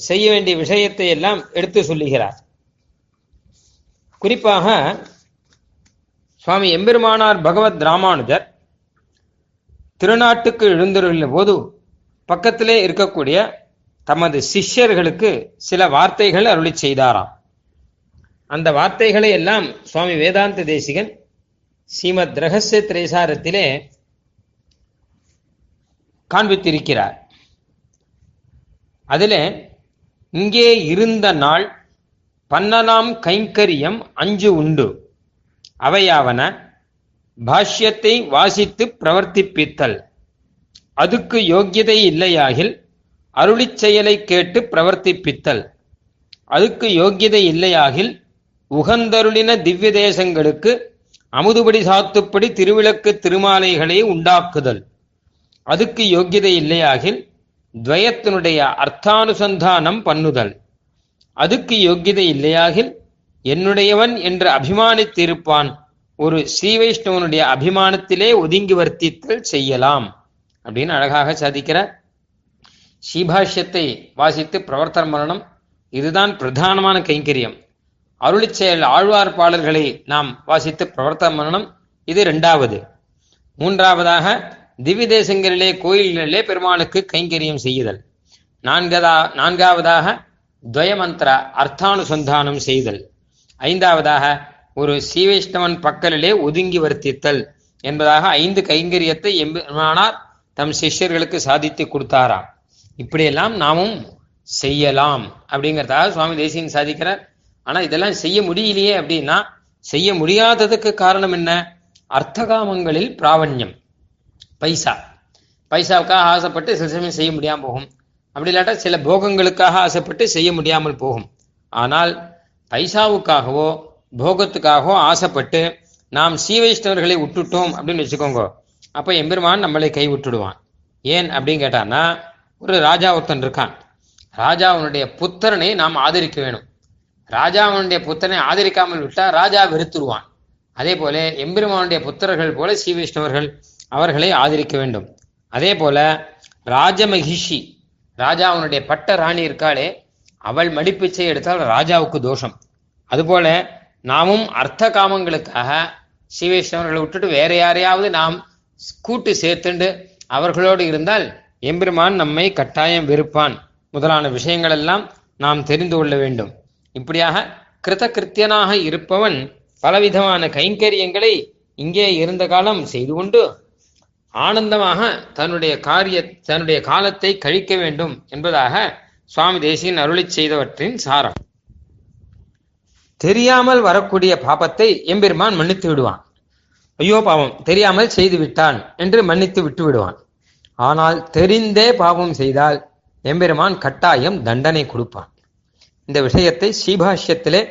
செய்ய வேண்டிய விஷயத்தை எல்லாம் எடுத்து சொல்லுகிறார். குறிப்பாக சுவாமி எம்பெருமானார் பகவத் ராமானுஜர் திருநாட்டுக்கு எழுந்துள்ள போது பக்கத்திலே இருக்கக்கூடிய தமது சிஷ்யர்களுக்கு சில வார்த்தைகள் அருளி செய்தாராம். அந்த வார்த்தைகளை எல்லாம் சுவாமி வேதாந்த தேசிகன் ஸ்ரீமத் ரகசிய திரைசாரத்திலே காண்பித்திருக்கிறார். அதில் இங்கே இருந்த நாள் பன்னலாம் கைங்கரியம் அஞ்சு உண்டு. அவையாவன பாஷ்யத்தை வாசித்து பிரவர்த்திப்பித்தல். அதுக்கு யோக்கியதை இல்லையாகில் அருளிச் செயலை கேட்டு பிரவர்த்திப்பித்தல். அதுக்கு யோக்கியதை இல்லையாகில் உகந்தருளின திவ்ய தேசங்களுக்கு அமுதுபடி சாத்துப்படி திருவிளக்கு திருமாலைகளை உண்டாக்குதல். அதுக்கு யோக்கியதை இல்லையாகில் துவயத்தினுடைய அர்த்தானுசந்தானம் பண்ணுதல். அதுக்கு யோக்கியதை இல்லையாகில் என்னுடையவன் என்று அபிமானித்திருப்பான். ஒரு ஸ்ரீ வைஷ்ணவனுடைய அபிமானத்திலே ஒதுங்கி வர்த்தித்தல் செய்யலாம். அப்படின்னு அழகாக சாதிக்கிறார் ஸ்ரீபாஷ்யத்தை வாசித்து பிரவர்த்தன மரணம் இதுதான் பிரதானமான கைங்கரியம். அருளிச்செயல் ஆழ்வார் பாடல்களை நாம் வாசித்து பிரவர்த்தன மரணம் இது இரண்டாவது. மூன்றாவதாக திவ்ய தேசங்களிலே கோயில்களிலே பெருமாளுக்கு கைங்கரியம் செய்யுதல். நான்கதா நான்காவதாக துவயமந்திர அர்த்தானுசந்தானம் செய்தல். ஐந்தாவதாக ஒரு ஸ்ரீவைஷ்ணவன் பக்கலிலே ஒதுங்கி வர்த்தித்தல் என்பதாக ஐந்து கைங்கரியத்தை எம்பெருமானார் தம் சிஷ்யர்களுக்கு சாதித்து கொடுத்தாராம். இப்படியெல்லாம் நாமும் செய்யலாம் அப்படிங்கிறதாக சுவாமி தேசியன் சாதிக்கிறார். ஆனா இதெல்லாம் செய்ய முடியலையே அப்படின்னா செய்ய முடியாததுக்கு காரணம் என்ன? அர்த்தகாமங்களில் பிராவண்யம். பைசா. பைசாவுக்காக ஆசைப்பட்டு சில சமயம் செய்ய முடியாமல் போகும். அப்படி இல்லாட்டா சில போகங்களுக்காக ஆசைப்பட்டு செய்ய முடியாமல் போகும். ஆனால் பைசாவுக்காகவோ போகத்துக்காகவோ ஆசைப்பட்டு நாம் ஸ்ரீ வைஷ்ணவர்களை விட்டுட்டோம் அப்படின்னு வச்சுக்கோங்க அப்போ எம்பெருமான் நம்மளை கை விட்டுடுவான். ஏன் அப்படின்னு கேட்டான்னா ஒரு ராஜா ஒருத்தன் இருக்கான். ராஜாவுனுடைய புத்திரனை நாம் ஆதரிக்க வேணும். ராஜாவுனுடைய புத்திரனை ஆதரிக்காமல் விட்டால் ராஜா வெறுத்துருவான் அதே போல எம்பெருமானுடைய புத்திரர்கள் போல ஸ்ரீ வைஷ்ணவர்கள் அவர்களை ஆதரிக்க வேண்டும். அதே போல ராஜமகிஷி ராஜாவுனுடைய பட்ட ராணி இருக்காளே அவள் மடிப்பிச்சை எடுத்தால் ராஜாவுக்கு தோஷம். அதுபோல நாமும் அர்த்த காமங்களுக்காக ஸ்ரீ விட்டுட்டு வேற யாரையாவது நாம் கூட்டு சேர்த்துண்டு அவர்களோடு இருந்தால் எம்பெருமான் நம்மை கட்டாயம் வெறுப்பான். முதலான விஷயங்கள் எல்லாம் நாம் தெரிந்து கொள்ள வேண்டும். இப்படியாக கிருத கிருத்தியனாக இருப்பவன் பலவிதமான கைங்கரியங்களை இங்கே இருந்த காலம் செய்து கொண்டு ஆனந்தமாக தன்னுடைய காரிய தன்னுடைய காலத்தை கழிக்க வேண்டும் என்பதாக சுவாமி தேசியன் அருளி செய்தவற்றின் சாரம். தெரியாமல் வரக்கூடிய பாபத்தை எம்பெருமான் மன்னித்து விடுவான். ஐயோ பாவம் தெரியாமல் செய்து விட்டான் என்று மன்னித்து விட்டு விடுவான். ஆனால் தெரிந்தே பாவம் செய்தால் எம்பெருமான் கட்டாயம் தண்டனை கொடுப்பான். இந்த விஷயத்தை ஸ்ரீபாஷ்யத்திலே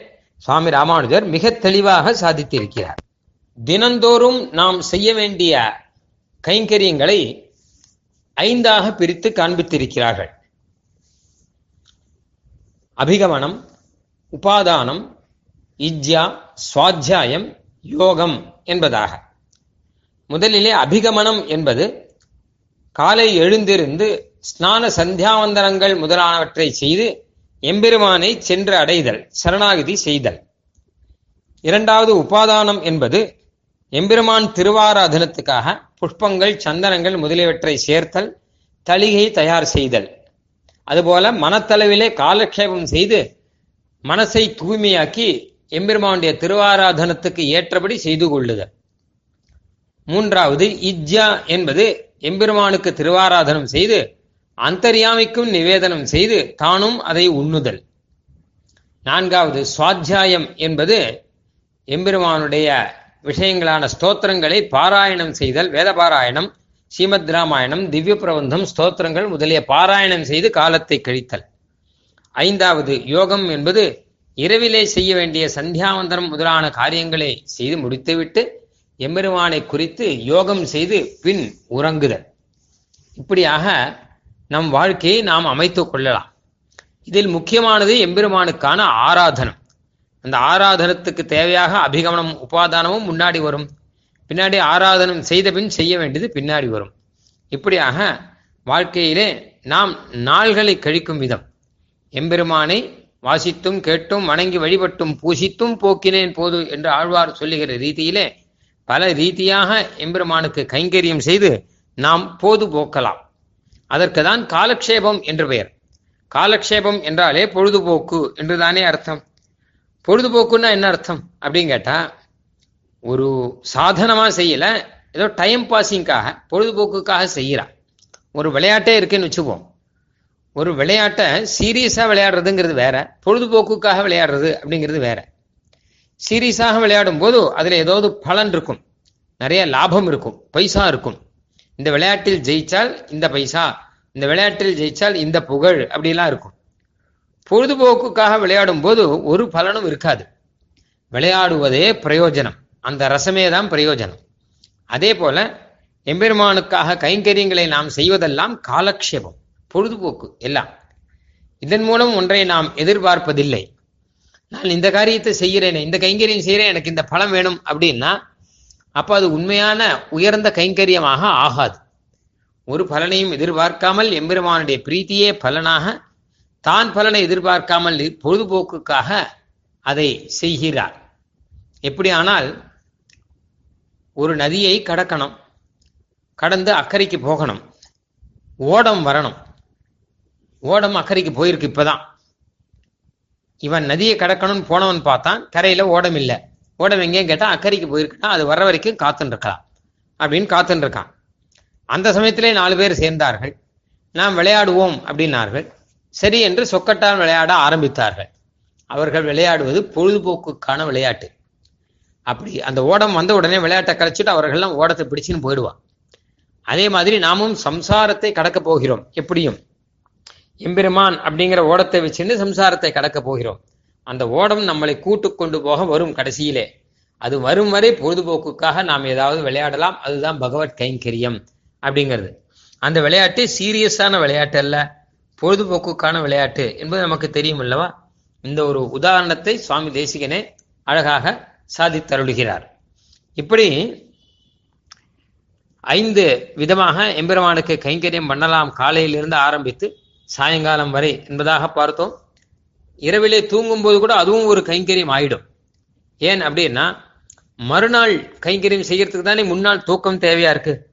சுவாமி ராமானுஜர் மிக தெளிவாக சாதித்திருக்கிறார். தினந்தோறும் நாம் செய்ய வேண்டிய கைங்கரியங்களை ஐந்தாக பிரித்து காண்பித்திருக்கிறார்கள். அபிகமனம் உபாதானம் இஜ்யா சுவாத்தியாயம் யோகம் என்பதாக. முதலிலே அபிகமனம் என்பது காலை எழுந்திருந்து ஸ்நான சந்தியாவந்தனங்கள் முதலானவற்றை செய்து எம்பெருமானை சென்று அடைதல் சரணாகிதி செய்தல். இரண்டாவது உபாதானம் என்பது எம்பெருமான் திருவாராதனத்துக்காக புஷ்பங்கள் சந்தனங்கள் முதலியவற்றை சேர்த்தல் தளிகை தயார் செய்தல். அதுபோல மனத்தளவிலே காலக்ஷேபம் செய்து மனசை தூய்மையாக்கி எம்பெருமானுடைய திருவாராதனத்துக்கு ஏற்றபடி செய்து கொள்ளுதல். மூன்றாவது இஜ்யா என்பது எம்பெருமானுக்கு திருவாராதனம் செய்து அந்தர்யாமிக்கும் நிவேதனம் செய்து தானும் அதை உண்ணுதல். நான்காவது சுவாத்தியாயம் என்பது எம்பெருமானுடைய விஷயங்களான ஸ்தோத்திரங்களை பாராயணம் செய்தல் வேத பாராயணம் ஸ்ரீமத் ராமாயணம் திவ்ய பிரபந்தம் ஸ்தோத்திரங்கள் முதலிய பாராயணம் செய்து காலத்தை கழித்தல். ஐந்தாவது யோகம் என்பது இரவிலே செய்ய வேண்டிய சந்தியாவந்தனம் முதலான காரியங்களை செய்து முடித்துவிட்டு எம்பெருமானை குறித்து யோகம் செய்து பின் உறங்குதல். இப்படியாக நம் வாழ்க்கையை நாம் அமைத்துக் கொள்ளலாம். இதில் முக்கியமானது எம்பெருமானுக்கான ஆராதனம். அந்த ஆராதனத்துக்கு தேவையாக அபிகமனம் உபாதானமும் முன்னாடி வரும். பின்னாடி ஆராதனம் செய்த பின் செய்ய வேண்டியது பின்னாடி வரும். இப்படியாக வாழ்க்கையிலே நாம் நாள்களை கழிக்கும் விதம். எம்பெருமானை வாசித்தும் கேட்டும் வணங்கி வழிபட்டும் பூசித்தும் போக்கினேன் போது என்று ஆழ்வார் சொல்லுகிற ரீதியிலே பல ரீதியாக எம்பெருமானுக்கு கைங்கரியம் செய்து நாம் போது போக்கலாம். அதற்கு தான் காலக்ஷேபம் என்று பெயர். காலக்ஷேபம் என்றாலே பொழுதுபோக்கு என்றுதானே அர்த்தம். பொழுதுபோக்குன்னா என்ன அர்த்தம் அப்படின்னு கேட்டா ஒரு சாதனமா செய்யல ஏதோ டைம் பாசிங்காக பொழுதுபோக்குக்காக செய்யறா. ஒரு விளையாட்டே இருக்குன்னு வச்சுப்போம். ஒரு விளையாட்டை சீரியஸா விளையாடுறதுங்கிறது வேற பொழுதுபோக்குக்காக விளையாடுறது அப்படிங்கிறது வேற. சீரியஸாக விளையாடும் போது அதுல ஏதாவது பலன் இருக்கும். நிறைய லாபம் இருக்கும் பைசா இருக்கும். இந்த விளையாட்டில் ஜெயிச்சால் இந்த பைசா இந்த விளையாட்டில் ஜெயிச்சால் இந்த புகழ் அப்படிலாம் இருக்கும். பொழுதுபோக்குக்காக விளையாடும் போது ஒரு பலனும் இருக்காது. விளையாடுவதே பிரயோஜனம். அந்த ரசமே தான் பிரயோஜனம். அதே போல எம்பெருமானுக்காக கைங்கரியங்களை நாம் செய்வதெல்லாம் காலக்ஷேபம் பொழுதுபோக்கு எல்லாம். இதன் மூலம் ஒன்றை நாம் எதிர்பார்ப்பதில்லை. நான் இந்த காரியத்தை செய்கிறேனே இந்த கைங்கரியம் செய்கிறேன் எனக்கு இந்த பலம் வேணும் அப்படின்னா அப்ப அது உண்மையான உயர்ந்த கைங்கரியமாக ஆகாது. ஒரு பலனையும் எதிர்பார்க்காமல் எம்பெருமானுடைய பிரீத்தியே பலனாக தான் பலனை எதிர்பார்க்காமல் பொழுதுபோக்குக்காக அதை செய்கிறார். எப்படியானால் ஒரு நதியை கடக்கணும். கடந்து அக்கறைக்கு போகணும். ஓடம் வரணும். ஓடம் அக்கறைக்கு போயிருக்கு இப்பதான். இவன் நதியை கடக்கணும்னு போனவன் பார்த்தான் கரையில ஓடம் இல்லை. ஓடம் எங்கேயும் கேட்டா அக்கறைக்கு போயிருக்குன்னா அது வர்ற வரைக்கும் காத்துன்னு இருக்கலாம் அப்படின்னு காத்துன்னு இருக்கான் அந்த சமயத்திலே நாலு பேர் சேர்ந்தார்கள். நாம் விளையாடுவோம் அப்படின்னார்கள். சரி என்று சொக்கட்டான் விளையாட ஆரம்பித்தார்கள். அவர்கள் விளையாடுவது பொழுதுபோக்குக்கான விளையாட்டு. அப்படி அந்த ஓடம் வந்த உடனே விளையாட்டை கலைச்சிட்டு அவர்கள்லாம் ஓடத்தை பிடிச்சின்னு போயிடுவான். அதே மாதிரி நாமும் சம்சாரத்தை கடக்க போகிறோம். எப்படியும்? எம்பெருமான் அப்படிங்கிற ஓடத்தை வச்சுன்னு சம்சாரத்தை கடக்க போகிறோம். அந்த ஓடம் நம்மளை கூட்டு கொண்டு போக வரும் கடைசியிலே. அது வரும் வரை பொழுதுபோக்குக்காக நாம் ஏதாவது விளையாடலாம். அதுதான் பகவத் கைங்கரியம் அப்படிங்கிறது. அந்த விளையாட்டு சீரியஸான விளையாட்டு அல்ல. பொழுதுபோக்குக்கான விளையாட்டு என்பது நமக்கு தெரியும் அல்லவா? இந்த ஒரு உதாரணத்தை சுவாமி தேசிகனே அழகாக சாதித்தருளுகிறார். இப்படி ஐந்து விதமாக எம்பெருமானுக்கு கைங்கரியம் பண்ணலாம் காலையிலிருந்து ஆரம்பித்து சாயங்காலம் வரை என்பதாக பார்த்தோம். இரவிலே தூங்கும்போது கூட அதுவும் ஒரு கைங்கரியம் ஆயிடும். ஏன் அப்படின்னா மறுநாள் கைங்கரியம் செய்யறதுக்கு தானே முன்னாள் தூக்கம் தேவையா இருக்கு?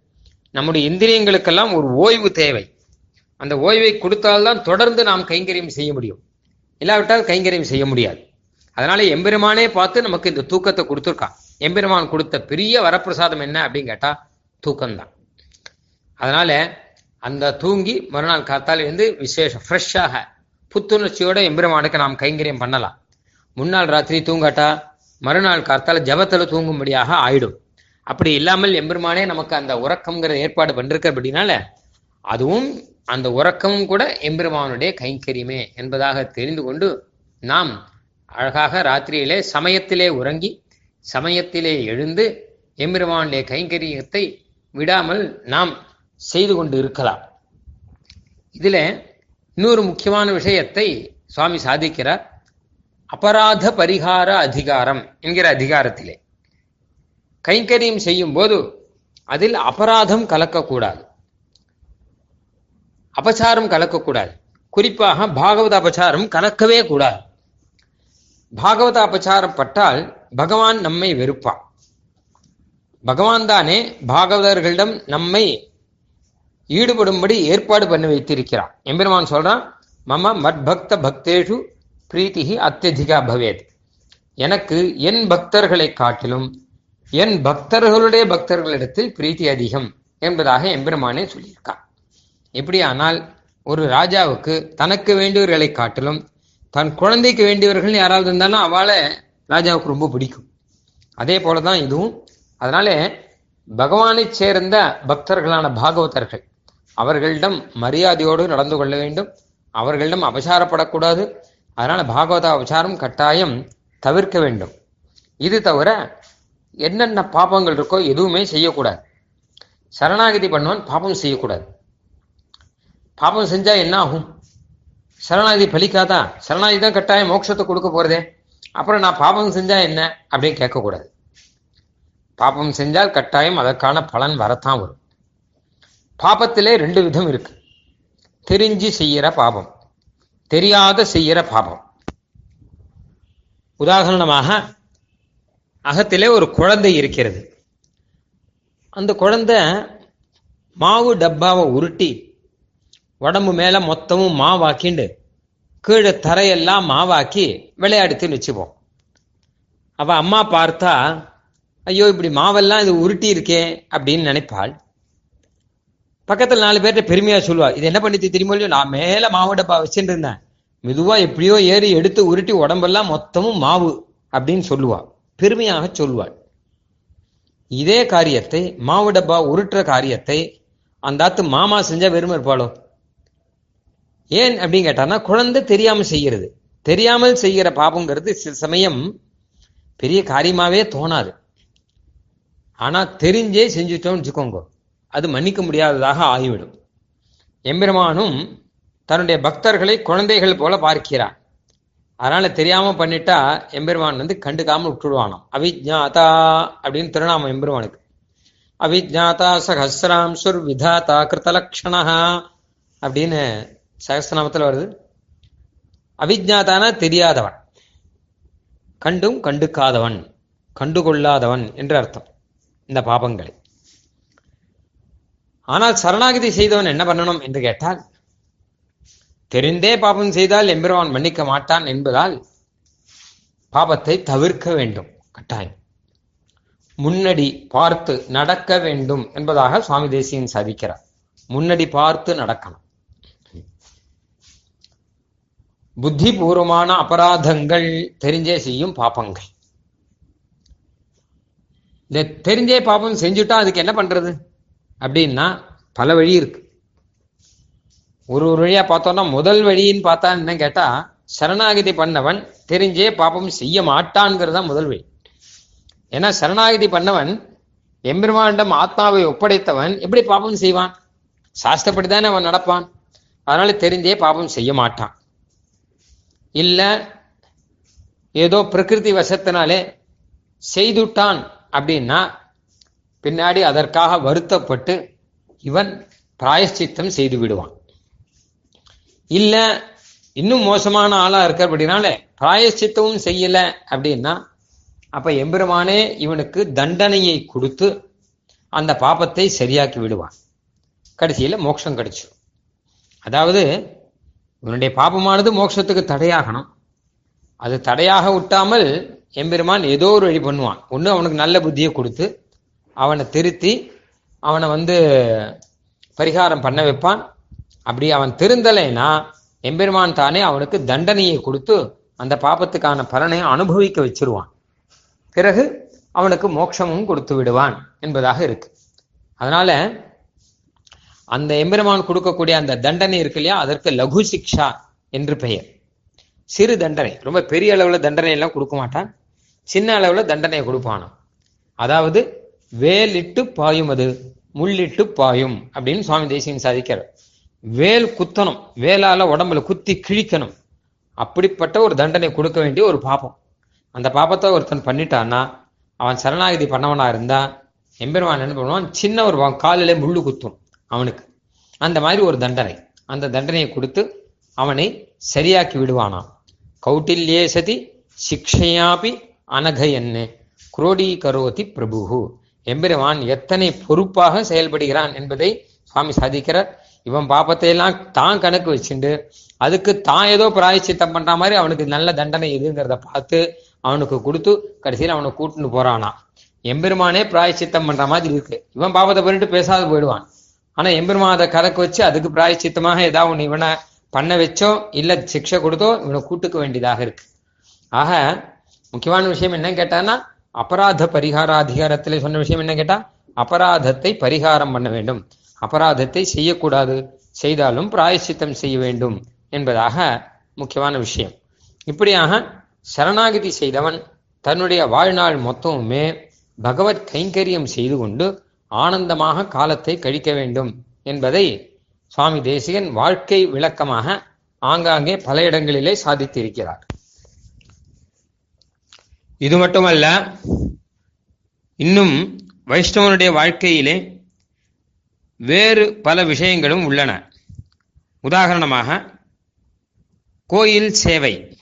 நம்முடைய இந்திரியங்களுக்கெல்லாம் ஒரு ஓய்வு தேவை. அந்த ஓய்வை கொடுத்தால்தான் தொடர்ந்து நாம் கைங்கரியம் செய்ய முடியும். இல்லாவிட்டால் கைங்கரியம் செய்ய முடியாது. அதனால எம்பெருமானே பார்த்து நமக்கு இந்த தூக்கத்தை கொடுத்துருக்கான். எம்பெருமான் கொடுத்த பெரிய வரப்பிரசாதம் என்ன அப்படின்னு கேட்டா தூக்கம்தான். அதனால அந்த தூங்கி மறுநாள் காத்தால் இருந்து விசேஷம் ஃப்ரெஷ்ஷாக புத்துணர்ச்சியோட எம்பெருமானுக்கு நாம் கைங்கரியம் பண்ணலாம். முன்னாள் ராத்திரி தூங்காட்டா மறுநாள் காத்தால ஜபத்தில் தூங்கும்படியாக ஆயிடும். அப்படி இல்லாமல் எம்பெருமானே நமக்கு அந்த உறக்கம்ங்கிற ஏற்பாடு பண்ணிருக்க அப்படின்னால அதுவும் அந்த உறக்கமும் கூட எம்பெருமானுடைய கைங்கரியமே என்பதாக தெரிந்து கொண்டு நாம் அழகாக ராத்திரியிலே சமயத்திலே உறங்கி சமயத்திலே எழுந்து எம்பெருமானுடைய கைங்கரியத்தை விடாமல் நாம் செய்து கொண்டு இருக்கலாம். இதுல இன்னொரு முக்கியமான விஷயத்தை சுவாமி சாதிக்கிறார். அபராத பரிகார அதிகாரம் என்கிற அதிகாரத்திலே. கைங்கரியம் செய்யும் போது அதில் அபராதம் கலக்கக்கூடாது. அபச்சாரம் கலக்கக்கூடாது. குறிப்பாக பாகவத அபச்சாரம் கலக்கவே கூடாது. பாகவத அபச்சாரம் பட்டால் பகவான் நம்மை வெறுப்பான் பகவான் தானே பாகவதர்களிடம் நம்மை ஈடுபடும்படி ஏற்பாடு பண்ணி வைத்திருக்கிறான் எம்பெருமான் சொல்றான் மம மத்பக்த பக்தேஷு பிரீத்திகி அத்தியதிகா பவேத். எனக்கு என் பக்தர்களை காட்டிலும் என் பக்தர்களுடைய பக்தர்களிடத்தில் பிரீத்தி அதிகம் என்பதாக எம்பெருமானே சொல்லியிருக்கான் எப்படியானால் ஒரு ராஜாவுக்கு தனக்கு வேண்டியவர்களை காட்டிலும் தன் குழந்தைக்கு வேண்டியவர்கள் யாராவது இருந்தாலும் அவளை ராஜாவுக்கு ரொம்ப பிடிக்கும். அதே போலதான் இதுவும். அதனால பகவானை சேர்ந்த பக்தர்களான பாகவதர்கள் அவர்களிடம் மரியாதையோடு நடந்து கொள்ள வேண்டும். அவர்களிடம் அபசாரப்படக்கூடாது. அதனால பாகவத அபசாரம் கட்டாயம் தவிர்க்க வேண்டும். இது தவிர என்னென்ன பாபங்கள் இருக்கோ எதுவுமே செய்யக்கூடாது. சரணாகதி பண்ணுவான் பாபம் செய்யக்கூடாது. பாபம் செஞ்சா என்ன ஆகும் சரணாகதி பலிக்காதா? சரணாகதி தான் கட்டாயம் மோட்சத்தை கொடுக்க போறதே. அப்புறம் நான் பாபம் செஞ்சா என்ன? அப்படின்னு கேட்கக்கூடாது. பாபம் செஞ்சால் கட்டாயம் அதற்கான பலன் வரத்தான் வரும். பாபத்திலே ரெண்டு விதம் இருக்கு. தெரிஞ்சு செய்யற பாபம் தெரியாத செய்யற பாபம். உதாரணமாக அகத்திலே ஒரு குழந்தை இருக்கிறது. அந்த குழந்தை மாவு டப்பாவை உருட்டி உடம்பு மேல மொத்தமும் மாவாக்கிண்டு கீழே தரையெல்லாம் மாவாக்கி விளையாடுத்துன்னு வச்சுப்போம். அவ அம்மா பார்த்தா ஐயோ இப்படி மாவெல்லாம் இது உருட்டி இருக்கே அப்படின்னு நினைப்பாள். பக்கத்துல நாலு பேர்கிட்ட பெருமையா சொல்லுவா இது என்ன பண்ணிட்டு தெரியுமோ நான் மேல மாவு டப்பா வச்சுட்டு இருந்தேன். மெதுவா எப்படியோ ஏறி எடுத்து உருட்டி உடம்பெல்லாம் மொத்தமும் மாவு அப்படின்னு சொல்லுவா. பெருமையாக சொல்லுவாள். இதே காரியத்தை மாவு டப்பா உருட்டுற காரியத்தை அந்த ஆத்து மாமா செஞ்சா வெறும இருப்பாளோ? ஏன் அப்படின்னு கேட்டான்னா குழந்தை தெரியாமல் செய்கிறது. தெரியாமல் செய்கிற பாபங்கிறது சில சமயம் பெரிய காரியமாவே தோணாது. ஆனா தெரிஞ்சே செஞ்சுட்டோம்னு வச்சுக்கோங்க அது மன்னிக்க முடியாததாக ஆகிவிடும். எம்பெருமானும் தன்னுடைய பக்தர்களை குழந்தைகள் போல பார்க்கிறார். அதனால தெரியாம பண்ணிட்டா எம்பெருமான் வந்து கண்டுக்காம விட்டுடுவானாம். அவிஜாதா அப்படின்னு திருநாமம் எம்பெருமானுக்கு. அவிஜாதா சஹசிராம்சுர் விதாதா கிருத்தலக்ஷணா அப்படின்னு சகஸ்திரநாமத்தில் வருது. அவிஜாதானா தெரியாதவன். கண்டும் கண்டுக்காதவன் கண்டுகொள்ளாதவன் என்று அர்த்தம். இந்த பாபங்களை. ஆனால் சரணாகதி செய்தவன் என்ன பண்ணணும் என்று கேட்டால் தெரிந்தே பாபம் செய்தால் எம்பெருவான் மன்னிக்க மாட்டான் என்பதால் பாபத்தை தவிர்க்க வேண்டும். கட்டாயம். முன்னடி பார்த்து நடக்க வேண்டும் என்பதாக சுவாமி தேசியன் சாதிக்கிறார். முன்னடி பார்த்து நடக்கணும். புத்தி பூர்வமான அபராதங்கள் தெரிஞ்சே செய்யும் பாப்பங்கள். இந்த தெரிஞ்சே பாப்பம் செஞ்சுட்டா அதுக்கு என்ன பண்றது? அப்படின்னா பல வழி இருக்கு. ஒரு ஒரு வழியா பார்த்தோம்னா முதல் வழின்னு பார்த்தா என்ன கேட்டா சரணாகதி பண்ணவன் தெரிஞ்சே பாப்பம் செய்ய மாட்டான்ங்கிறது தான் முதல் வழி. ஏன்னா சரணாகதி பண்ணவன் எம்பெருமானிடம் ஆத்மாவை ஒப்படைத்தவன் எப்படி பாப்பம் செய்வான்? சாஸ்திரப்படி தானே அவன் நடப்பான். அதனால தெரிஞ்சே பாப்பம் செய்ய மாட்டான். இல்ல ஏதோ பிரகிருதி வசத்தினாலே செய்துட்டான் அப்படின்னா பின்னாடி அதற்காக வருத்தப்பட்டு இவன் பிராயஷ்சித்தம் செய்து விடுவான். இல்ல இன்னும் மோசமான ஆளா இருக்க அப்படின்னாலே பிராயஷ்சித்தமும் செய்யல அப்படின்னா அப்ப எம்பெருமானே இவனுக்கு தண்டனையை கொடுத்து அந்த பாபத்தை சரியாக்கி விடுவான். கடைசியில மோட்சம் கிடைச்சு அதாவது இவனுடைய பாபமானது மோட்சத்துக்கு தடையாகணும். அது தடையாக விட்டாமல் எம்பெருமான் ஏதோ ஒரு வழி பண்ணுவான். ஒன்று அவனுக்கு நல்ல புத்தியை கொடுத்து அவனை திருத்தி அவனை வந்து பரிகாரம் பண்ண வைப்பான். அப்படி அவன் திருந்தலைன்னா எம்பெருமான் தானே அவனுக்கு தண்டனையை கொடுத்து அந்த பாபத்துக்கான பலனை அனுபவிக்க வச்சிருவான். பிறகு அவனுக்கு மோட்சமும் கொடுத்து விடுவான் என்பதாக இருக்கு. அதனால அந்த எம்பெருமான் கொடுக்கக்கூடிய அந்த தண்டனை இருக்கு இல்லையா? அதற்கு லகு சிக்ஷா என்று பெயர். சிறு தண்டனை. ரொம்ப பெரிய அளவுல தண்டனை எல்லாம் கொடுக்க மாட்டான். சின்ன அளவுல தண்டனை கொடுப்பானாம். அதாவது வேலிட்டு பாயும் அது முள்ளிட்டு பாயும் அப்படின்னு சுவாமி தேசியன் சாதிக்கிறார். வேல் குத்தணும். வேலால உடம்புல குத்தி கிழிக்கணும். அப்படிப்பட்ட ஒரு தண்டனை கொடுக்க வேண்டிய ஒரு பாப்பம் அந்த பாப்பத்தை ஒருத்தன் பண்ணிட்டான்னா அவன் சரணாகதி பண்ணவனா இருந்தா எம்பெருமான் என்ன பண்ணுவான்? சின்ன ஒரு காலிலே முள்ளு குத்தும். அவனுக்கு. அந்த மாதிரி ஒரு தண்டனை. அந்த தண்டனையை கொடுத்து அவனை சரியாக்கி விடுவானாம். கௌட்டில்யே சதி சிக்ஷையாபி அனகயன்னு. குரோடி கரோதி பிரபு எம்பெருமான் எத்தனை பொறுப்பாக செயல்படுகிறான் என்பதை சுவாமி சாதிக்கிறார். இவன் பாப்பத்தை எல்லாம் தான் கணக்கு வச்சுண்டு அதுக்கு தான் ஏதோ பிராயச்சித்தம் பண்ற மாதிரி அவனுக்கு நல்ல தண்டனை எதுங்கிறத பார்த்து அவனுக்கு கொடுத்து கடைசியில் அவனை கூட்டுன்னு போறானா எம்பெருமானே பிராயச்சித்தம் பண்ற மாதிரி இருக்கு. இவன் பாவத்தை போயிட்டு பேசாத போயிடுவான். ஆனா எம்பெருமான் அதை கலக்க வச்சு அதுக்கு பிராயச்சித்தமாக ஏதாவது ஒன்று இவனை பண்ண வச்சோ இல்ல சிக்ஷை கொடுத்தோ இவனை கூட்டுக்க வேண்டியதாக இருக்கு. ஆக முக்கியமான விஷயம் என்ன கேட்டான்னா அபராத பரிகார அதிகாரத்தில் சொன்ன விஷயம் என்ன கேட்டா அபராதத்தை பரிகாரம் பண்ண வேண்டும். அபராதத்தை செய்யக்கூடாது. செய்தாலும் பிராயசித்தம் செய்ய வேண்டும் என்பதாக முக்கியமான விஷயம். இப்படியாக சரணாகதி செய்தவன் தன்னுடைய வாழ்நாள் மொத்தமுமே பகவத் கைங்கரியம் செய்து கொண்டு ஆனந்தமாக காலத்தை கழிக்க வேண்டும் என்பதை சுவாமி தேசிகன் வாழ்க்கை விளக்கமாக ஆங்காங்கே பல இடங்களிலே சாதித்திருக்கிறார். இது மட்டுமல்ல இன்னும் வைஷ்ணவனுடைய வாழ்க்கையிலே வேறு பல விஷயங்களும் உள்ளன. உதாரணமாக கோயில் சேவை.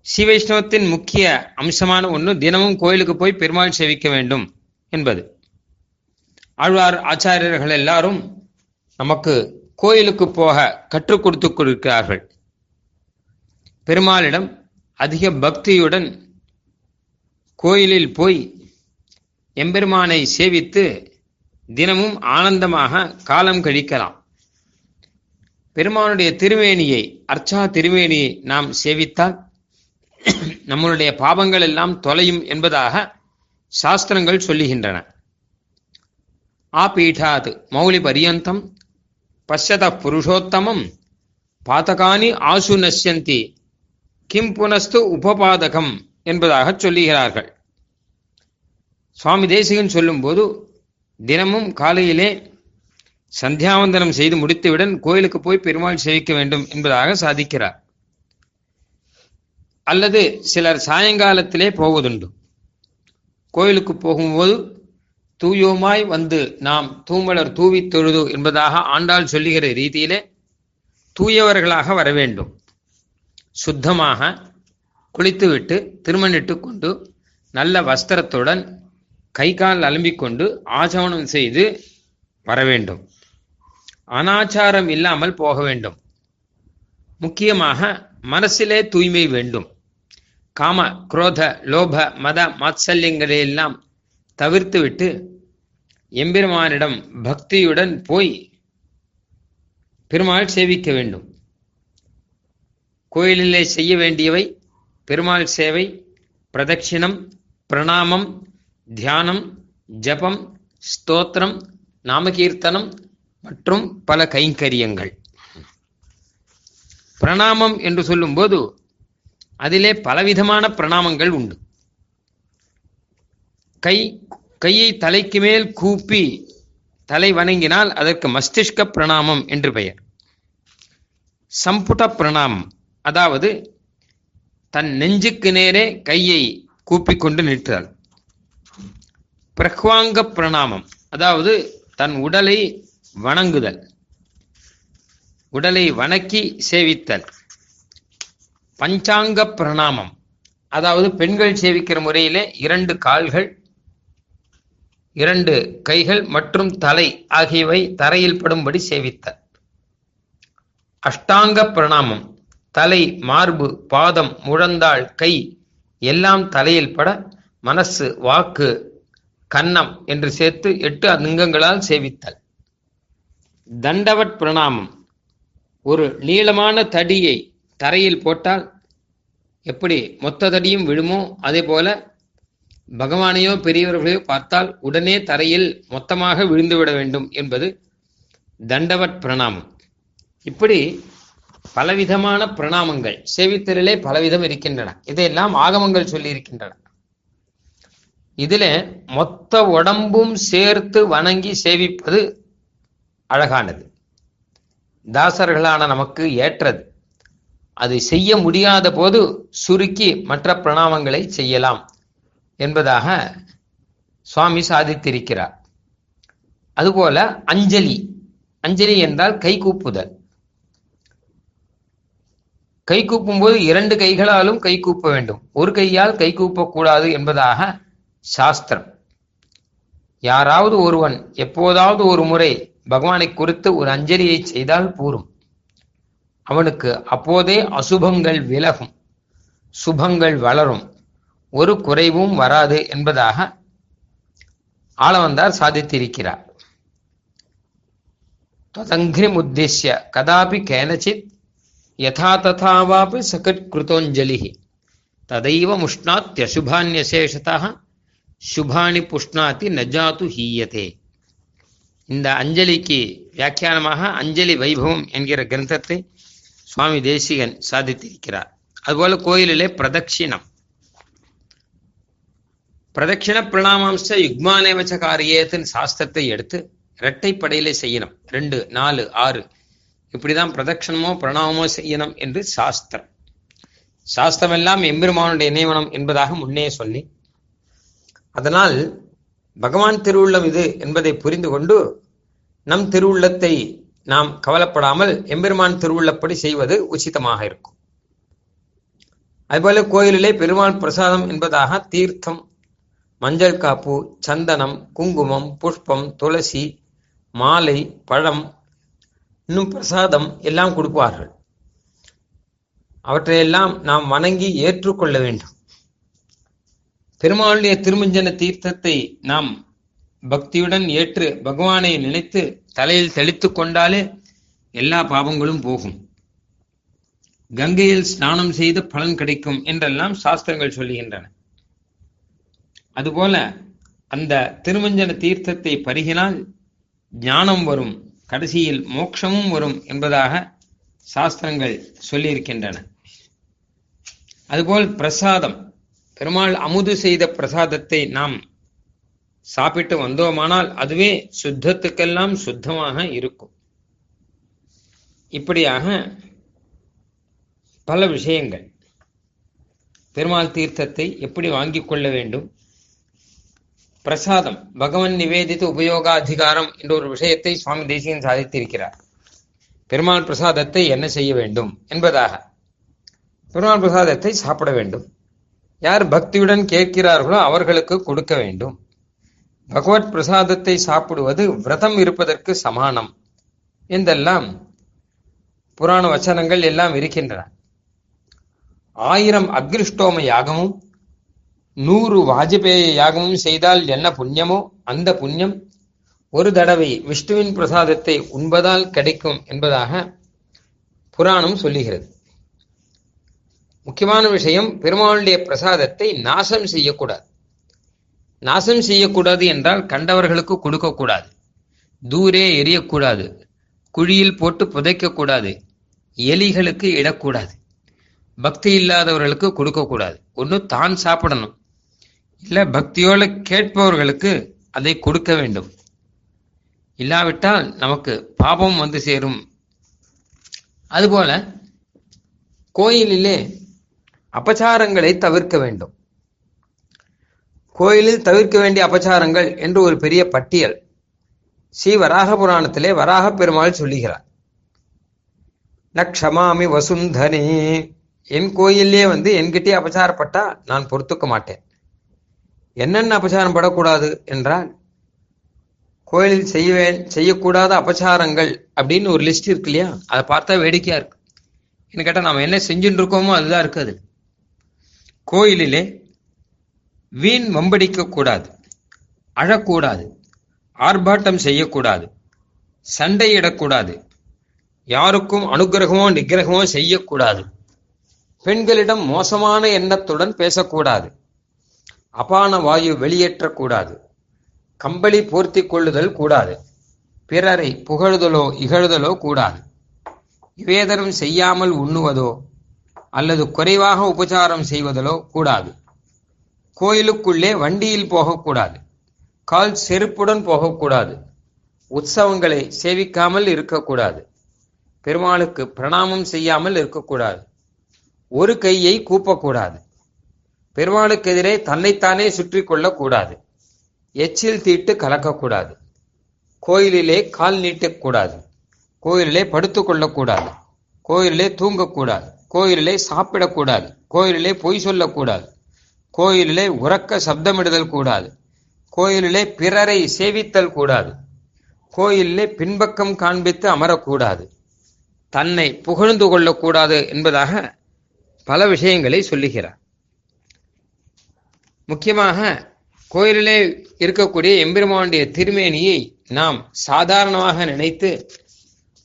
ஸ்ரீ வைஷ்ணவத்தின் முக்கிய அம்சமான ஒன்று தினமும் கோயிலுக்கு போய் பெருமாள் சேவிக்க வேண்டும் என்பது. ஆழ்வார் ஆச்சாரியர்கள் எல்லாரும் நமக்கு கோயிலுக்கு போக கற்றுக் கொடுத்து கொடுக்கிறார்கள் பெருமாளிடம் அதிக பக்தியுடன் கோயிலில் போய் எம்பெருமானை சேவித்து தினமும் ஆனந்தமாக காலம் கழிக்கலாம். பெருமானுடைய திருவேணியை அர்ச்சா திருவேணியை நாம் சேவித்தால் நம்மளுடைய பாவங்கள் எல்லாம் தொலையும் என்பதாக சாஸ்திரங்கள் சொல்லுகின்றன. ఆపీఠాత్ మౌలిపర్యంతం పశ్యత புருஷோத்தமம் பாதகானி ஆசு நஷ்யந்தி கிம் புனஸ்து உபபாதகம் என்பதாக சொல்லுகிறார்கள். சுவாமி தேசிகன் சொல்லும்போது தினமும் காலையிலே சந்தியாவந்தனம் செய்து முடித்துவிடன் கோயிலுக்கு போய் பெருமாள் சேவிக்க வேண்டும் என்பதாக சாதிக்கிறார். அல்லது சிலர் சாயங்காலத்திலே போவதுண்டு. கோயிலுக்கு போகும்போது தூயோமாய் வந்து நாம் தூமலர் தூவி தொழுது என்பதாக ஆண்டாள் சொல்லுகிற ரீதியிலே தூயவர்களாக வர வேண்டும். சுத்தமாக குளித்துவிட்டு திருமணிட்டு கொண்டு நல்ல வஸ்திரத்துடன் கை கால் அலம்பிக்கொண்டு ஆச்சமனம் செய்து வர வேண்டும். அனாச்சாரம் இல்லாமல் போக வேண்டும். முக்கியமாக மனசிலே தூய்மை வேண்டும். காம குரோத லோப மத மாத்சல்யங்களை எல்லாம் தவிர்த்துவிட்டு எம்பெருமானிடம் பக்தியுடன் போய் பெருமாள் சேவிக்க வேண்டும். கோயிலிலே செய்ய வேண்டியவை பெருமாள் சேவை பிரதட்சிணம் பிரணாமம் தியானம் ஜபம் ஸ்தோத்திரம் நாமகீர்த்தனம் மற்றும் பல கைங்கரியங்கள். பிரணாமம் என்று சொல்லும்போது அதிலே பலவிதமான பிரணாமங்கள் உண்டு. கை கையை தலைக்கு மேல் கூப்பி தலை வணங்கினால் அதற்கு மஸ்திஷ்க பிரணாமம் என்று பெயர். சம்புட பிரணாமம். அதாவது தன் நெஞ்சுக்கு நேரே கையை கூப்பிக்கொண்டு நிற்றல் பிரஹ்வாங்க பிரணாமம். அதாவது தன் உடலை வணங்குதல். உடலை வணக்கி சேவித்தல். பஞ்சாங்க பிரணாமம். அதாவது பெண்கள் சேவிக்கிற முறையிலே இரண்டு கால்கள் இரண்டு கைகள் மற்றும் தலை ஆகியவை தரையில் படும்படி சேவித்தல். அஷ்டாங்க பிரணாமம் தலை மார்பு பாதம் முழந்தாள் கை எல்லாம் தலையில் பட மனசு வாக்கு கன்னம் என்று சேர்த்து எட்டு அங்கங்களால் சேவித்தல். தண்டவட் பிரணாமம் ஒரு நீளமான தடியை தரையில் போட்டால் எப்படி மொத்த தடியும் விழுமோ அதே போல பகவானையோ பெரியவர்களையோ பார்த்தால் உடனே தரையில் மொத்தமாக விழுந்துவிட வேண்டும் என்பது தண்டவட் பிரணாமம். இப்படி பலவிதமான பிரணாமங்கள் சேவித்தலிலே பலவிதம் இருக்கின்றன. இதையெல்லாம் ஆகமங்கள் சொல்லி இருக்கின்றன இதுல மொத்த உடம்பும் சேர்த்து வணங்கி சேவிப்பது அழகானது. தாசர்களான நமக்கு ஏற்றது. அதை செய்ய முடியாத போது சுருக்கி மற்ற பிரணாமங்களை செய்யலாம். என்பதாக சுவாமி சாதித்திருக்கிறார். அதுபோல அஞ்சலி. அஞ்சலி என்றால் கை கூப்புதல். கை கூப்பும் போது இரண்டு கைகளாலும் கை கூப்ப வேண்டும். ஒரு கையால் கை கூப்பக்கூடாது என்பதாக சாஸ்திரம். யாராவது ஒருவன் எப்போதாவது ஒரு முறை பகவானை குறித்து ஒரு அஞ்சலியை செய்தால் கூறும் அவனுக்கு அப்போதே அசுபங்கள் விலகும். சுபங்கள் வளரும். ஒரு குறைவும் வராது என்பதாக ஆளவந்தார் சாதித்திருக்கிறார். ததங்கிரிம் உத்திஷ்ய கதாபி கேனச்சித் யதா ததாவாபி சகட் கிருதோஞ்சலி ததைவ முஷ்ணாத்யசுபான்யசேஷதா சுபானி புஷ்ணாத்தி நஜாத்து ஹீயதே. இந்த அஞ்சலிக்கு வியாக்கியானமாக அஞ்சலி வைபவம் என்கிற கிரந்தத்தை சுவாமி தேசிகன் சாதித்திருக்கிறார். அதுபோல கோயிலிலே பிரதட்சிணம். பிரதட்சிண பிரணாமாம்ச யுக்மானேவச்ச காரியத்தின் சாஸ்திரத்தை எடுத்து இரட்டைப்படையிலே செய்யணும். ரெண்டு நாலு ஆறு. இப்படிதான் பிரதட்சணமோ பிரணாமமோ செய்யணும் என்று சாஸ்திரம். சாஸ்திரம் எல்லாம் எம்பெருமானுடைய நியமனம் என்பதாக முன்னே சொல்லி அதனால் பகவான் திருவுள்ளம் இது என்பதை புரிந்து கொண்டு நம் திருவுள்ளத்தை நாம் கவலைப்படாமல் எம்பெருமான் திருவுள்ளப்படி செய்வது உச்சிதமாக இருக்கும். அதுபோல கோயிலிலே பெருமாள் பிரசாதம் என்பதாக தீர்த்தம் மஞ்சள் காப்பு சந்தனம் குங்குமம் புஷ்பம் துளசி மாலை பழம் இன்னும் பிரசாதம் எல்லாம் கொடுப்பார்கள். அவற்றையெல்லாம் நாம் வணங்கி ஏற்றுக்கொள்ள வேண்டும். பெருமாளுடைய திருமஞ்சன தீர்த்தத்தை நாம் பக்தியுடன் ஏற்று பகவானை நினைத்து தலையில் தெளித்து கொண்டாலே எல்லா பாவங்களும் போகும். கங்கையில் ஸ்நானம் செய்து பலன் கிடைக்கும் என்றெல்லாம் சாஸ்திரங்கள் சொல்லுகின்றன. அதுபோல அந்த திருமஞ்சன தீர்த்தத்தை பருகினால் ஞானம் வரும் கடைசியில் மோட்சமும் வரும் என்பதாக சாஸ்திரங்கள் சொல்லியிருக்கின்றன. அதுபோல் பிரசாதம் பெருமாள் அமுது செய்த பிரசாதத்தை நாம் சாப்பிட்டு வந்தோமானால் அதுவே சுத்தத்துக்கெல்லாம் சுத்தமாக இருக்கும். இப்படியாக பல விஷயங்கள். பெருமாள் தீர்த்தத்தை எப்படி வாங்கிக் கொள்ள வேண்டும்? பிரசாதம் பகவன் நிவேதித்த உபயோகாதிகாரம் என்ற ஒரு விஷயத்தை சுவாமி தேசியன் சாதித்திருக்கிறார். பெருமாள் பிரசாதத்தை என்ன செய்ய வேண்டும் என்பதாக. பெருமாள் பிரசாதத்தை சாப்பிட வேண்டும். யார் பக்தியுடன் கேட்கிறார்களோ அவர்களுக்கு கொடுக்க வேண்டும். பகவத் பிரசாதத்தை சாப்பிடுவது விரதம் இருப்பதற்கு சமானம் என்றெல்லாம் புராண வச்சனங்கள் எல்லாம் இருக்கின்றன. ஆயிரம் அக்ரிஷ்டோம யாகமும் நூறு வாஜ்பேய யாகமும் செய்தால் என்ன புண்ணியமோ அந்த புண்ணியம் ஒரு தடவை விஷ்ணுவின் பிரசாதத்தை உண்பதால் கிடைக்கும் என்பதாக புராணம் சொல்லுகிறது. முக்கியமான விஷயம் பெருமாளுடைய பிரசாதத்தை நாசம் செய்யக்கூடாது. நாசம் செய்யக்கூடாது என்றால் கண்டவர்களுக்கு கொடுக்கக்கூடாது. தூரே எரியக்கூடாது. குழியில் போட்டு புதைக்கக்கூடாது. எலிகளுக்கு இடக்கூடாது. பக்தி இல்லாதவர்களுக்கு கொடுக்கக்கூடாது. ஒன்று தான் சாப்பிடணும். இல்லை பக்தியோடு கேட்பவர்களுக்கு அதை கொடுக்க வேண்டும். இல்லாவிட்டால் நமக்கு பாபம் வந்து சேரும். அதுபோல கோயிலிலே அபச்சாரங்களை தவிர்க்க வேண்டும். கோயிலில் தவிர்க்க வேண்டிய அபச்சாரங்கள் என்று ஒரு பெரிய பட்டியல் ஸ்ரீ வராக புராணத்திலே வராக பெருமாள் சொல்லுகிறார். நக்ஷமாமி வசுந்தனே என் கோயிலே வந்து என்கிட்டே அபச்சாரப்பட்டா நான் பொறுத்துக்க மாட்டேன். என்னென்ன அபச்சாரம் படக்கூடாது என்றால் கோயிலில் செய்வே செய்யக்கூடாத அபச்சாரங்கள் அப்படின்னு ஒரு லிஸ்ட் இருக்கு இல்லையா? அதை பார்த்தா வேடிக்கையா இருக்கு. என்ன கேட்டால் நாம் என்ன செஞ்சுட்டு இருக்கோமோ அதுதான் இருக்குது கோயிலிலே வீண் வம்படிக்க கூடாது அழக்கூடாது ஆர்ப்பாட்டம் செய்யக்கூடாது சண்டையிடக்கூடாது யாருக்கும் அனுகிரகமோ நிகிரகமோ செய்யக்கூடாது. பெண்களிடம் மோசமான எண்ணத்துடன் பேசக்கூடாது. அபான வாயு வெளியேற்றக்கூடாது. கம்பளி போர்த்தி கொள்ளுதல் கூடாது. பிறரை புகழுதலோ இகழுதலோ கூடாது. விவேதனம் செய்யாமல் உண்ணுவதோ அல்லது குறைவாக உபச்சாரம் செய்வதலோ கூடாது. கோயிலுக்குள்ளே வண்டியில் போகக்கூடாது. கால் செருப்புடன் போகக்கூடாது. உற்சவங்களை சேவிக்காமல் இருக்கக்கூடாது. பெருமாளுக்கு பிரணாமம் செய்யாமல் இருக்கக்கூடாது. ஒரு கையை கூப்பக்கூடாது. பெருமாளுக்கு எதிரே தன்னைத்தானே சுற்றி கொள்ளக்கூடாது எச்சில் தீட்டு கலக்கக்கூடாது. கோயிலிலே கால் நீட்டக்கூடாது. கோயிலிலே படுத்து கொள்ளக்கூடாது கோயிலிலே தூங்கக்கூடாது. கோயிலிலே சாப்பிடக்கூடாது. கோயிலிலே பொய் சொல்லக்கூடாது. கோயிலிலே உறக்க சப்தமிடுதல் கூடாது. கோயிலிலே பிறரை சேவித்தல் கூடாது. கோயிலிலே பின்பக்கம் காண்பித்து அமரக்கூடாது. தன்னை புகழ்ந்து கொள்ளக்கூடாது என்பதாக பல விஷயங்களை சொல்லுகிறார். முக்கியமாக கோயிலிலே இருக்கக்கூடிய எம்பெருமானுடைய திருமேனியை நாம் சாதாரணமாக நினைத்து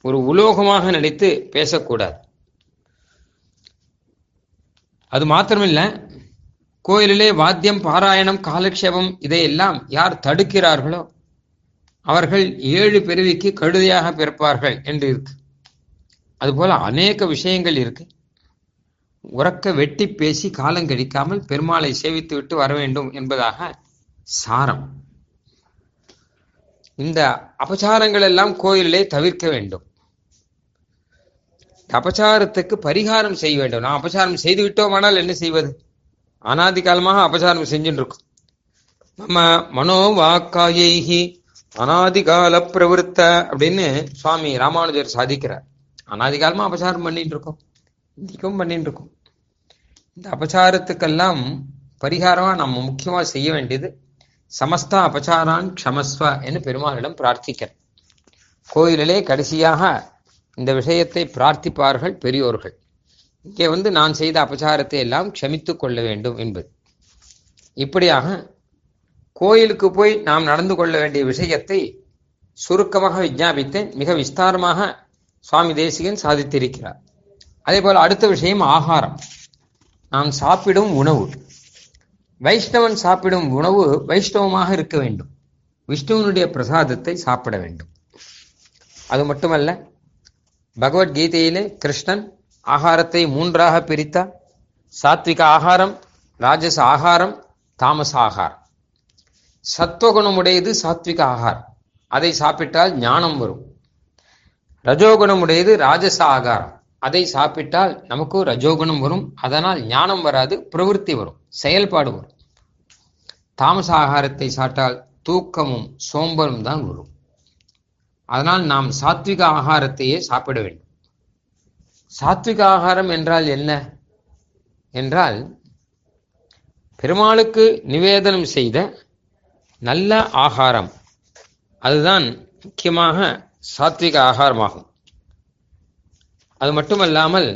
ஒரு உலோகமாக நினைத்து பேசக்கூடாது. அது மாத்திரமில்ல கோயிலிலே வாத்தியம் பாராயணம் காலக்ஷேபம் இதையெல்லாம் யார் தடுக்கிறார்களோ அவர்கள் ஏழு பிறவிக்கு கழுதையாக பிறப்பார்கள் என்று இருக்கு. அதுபோல அநேக விஷயங்கள் இருக்கு. உறக்க வெட்டி பேசி காலம் கழிக்காமல் பெருமாளை சேவித்து விட்டு வர வேண்டும் என்பதாக சாரம். இந்த அபச்சாரங்கள் எல்லாம் கோயிலே தவிர்க்க வேண்டும். அபச்சாரத்துக்கு பரிகாரம் செய்ய வேண்டும். நான் அபச்சாரம் செய்து விட்டோமானால் என்ன செய்வது? அனாதி காலமாக அபச்சாரம் செஞ்சுட்டு நம்ம மனோ வாக்காயைகி அனாதிகால பிரவருத்த அப்படின்னு சுவாமி ராமானுஜர் சாதிக்கிறார். அனாதி காலமா அபச்சாரம் பண்ணிட்டு இருக்கோம் இன்னைக்கும் பண்ணிட்டு இருக்கோம் இந்த அபச்சாரத்துக்கெல்லாம் பரிகாரமா நம்ம முக்கியமா செய்ய வேண்டியது சமஸ்தா அபச்சாரான் க்ஷமஸ்வ என்று பெருமாளிடம் பிரார்த்திக்கிறேன் கோயிலிலே கடைசியாக இந்த விஷயத்தை பிரார்த்திப்பார்கள் பெரியோர்கள். இங்கே வந்து நான் செய்த அபச்சாரத்தை எல்லாம் க்ஷமித்துக் கொள்ள வேண்டும் என்பது. இப்படியாக கோயிலுக்கு போய் நாம் நடந்து கொள்ள வேண்டிய விஷயத்தை சுருக்கமாக விஜாபித்தேன். மிக விஸ்தாரமாக சுவாமி தேசிகன் சாதித்திருக்கிறார். அதே போல அடுத்த விஷயம் ஆகாரம். நாம் சாப்பிடும் உணவு. வைஷ்ணவன் சாப்பிடும் உணவு வைஷ்ணவமாக இருக்க வேண்டும். விஷ்ணுவனுடைய பிரசாதத்தை சாப்பிட வேண்டும். அது மட்டுமல்ல பகவத்கீதையிலே கிருஷ்ணன் ஆகாரத்தை மூன்றாக பிரித்தார். சாத்விக ஆகாரம் ராஜச ஆகாரம் தாமச ஆகாரம். சத்துவகுணமுடையது சாத்விக ஆகாரம். அதை சாப்பிட்டால் ஞானம் வரும். ரஜோகுணமுடையது ராஜச ஆகாரம். அதை சாப்பிட்டால் நமக்கு ரஜோகுணம் வரும். அதனால் ஞானம் வராது பிரவൃத்தி வரும் செயல்பாடு வரும். தாமச ஆகாரத்தை சாப்பிட்டால் தூக்கமும் சோம்பலும் தான் வரும். அதனால் நாம் சாத்விக ஆகாரத்தையே சாப்பிட வேண்டும். சாத்விக ஆகாரம் என்றால் என்ன? என்றால் பெருமாளுக்கு நிவேதனம் செய்த நல்ல ஆகாரம். அதுதான் முக்கியமாக சாத்விக ஆகாரமாகும். அது மட்டுமல்லாமல்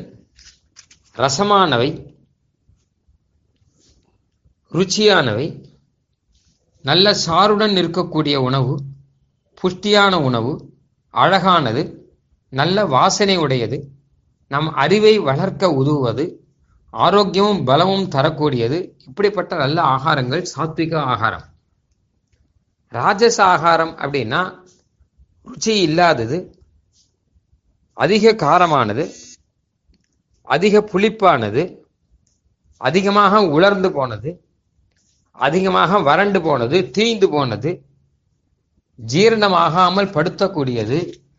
ரசமானவை ருச்சியானவை நல்ல சாருடன் இருக்கக்கூடிய உணவு புஷ்டியான உணவு அழகானது நல்ல வாசனை உடையது நம் அறிவை வளர்க்க உதவுவது ஆரோக்கியமும் பலமும் தரக்கூடியது இப்படிப்பட்ட நல்ல ஆகாரங்கள் சாத்விக ஆகாரம். ராஜச ஆகாரம் அப்படின்னா ருச்சி இல்லாதது அதிக காரமானது அதிக புளிப்பானது அதிகமாக உலர்ந்து போனது அதிகமாக வறண்டு போனது தீய்ந்து போனது ஜீரணமாகாமல் படுத்தக்கூடியது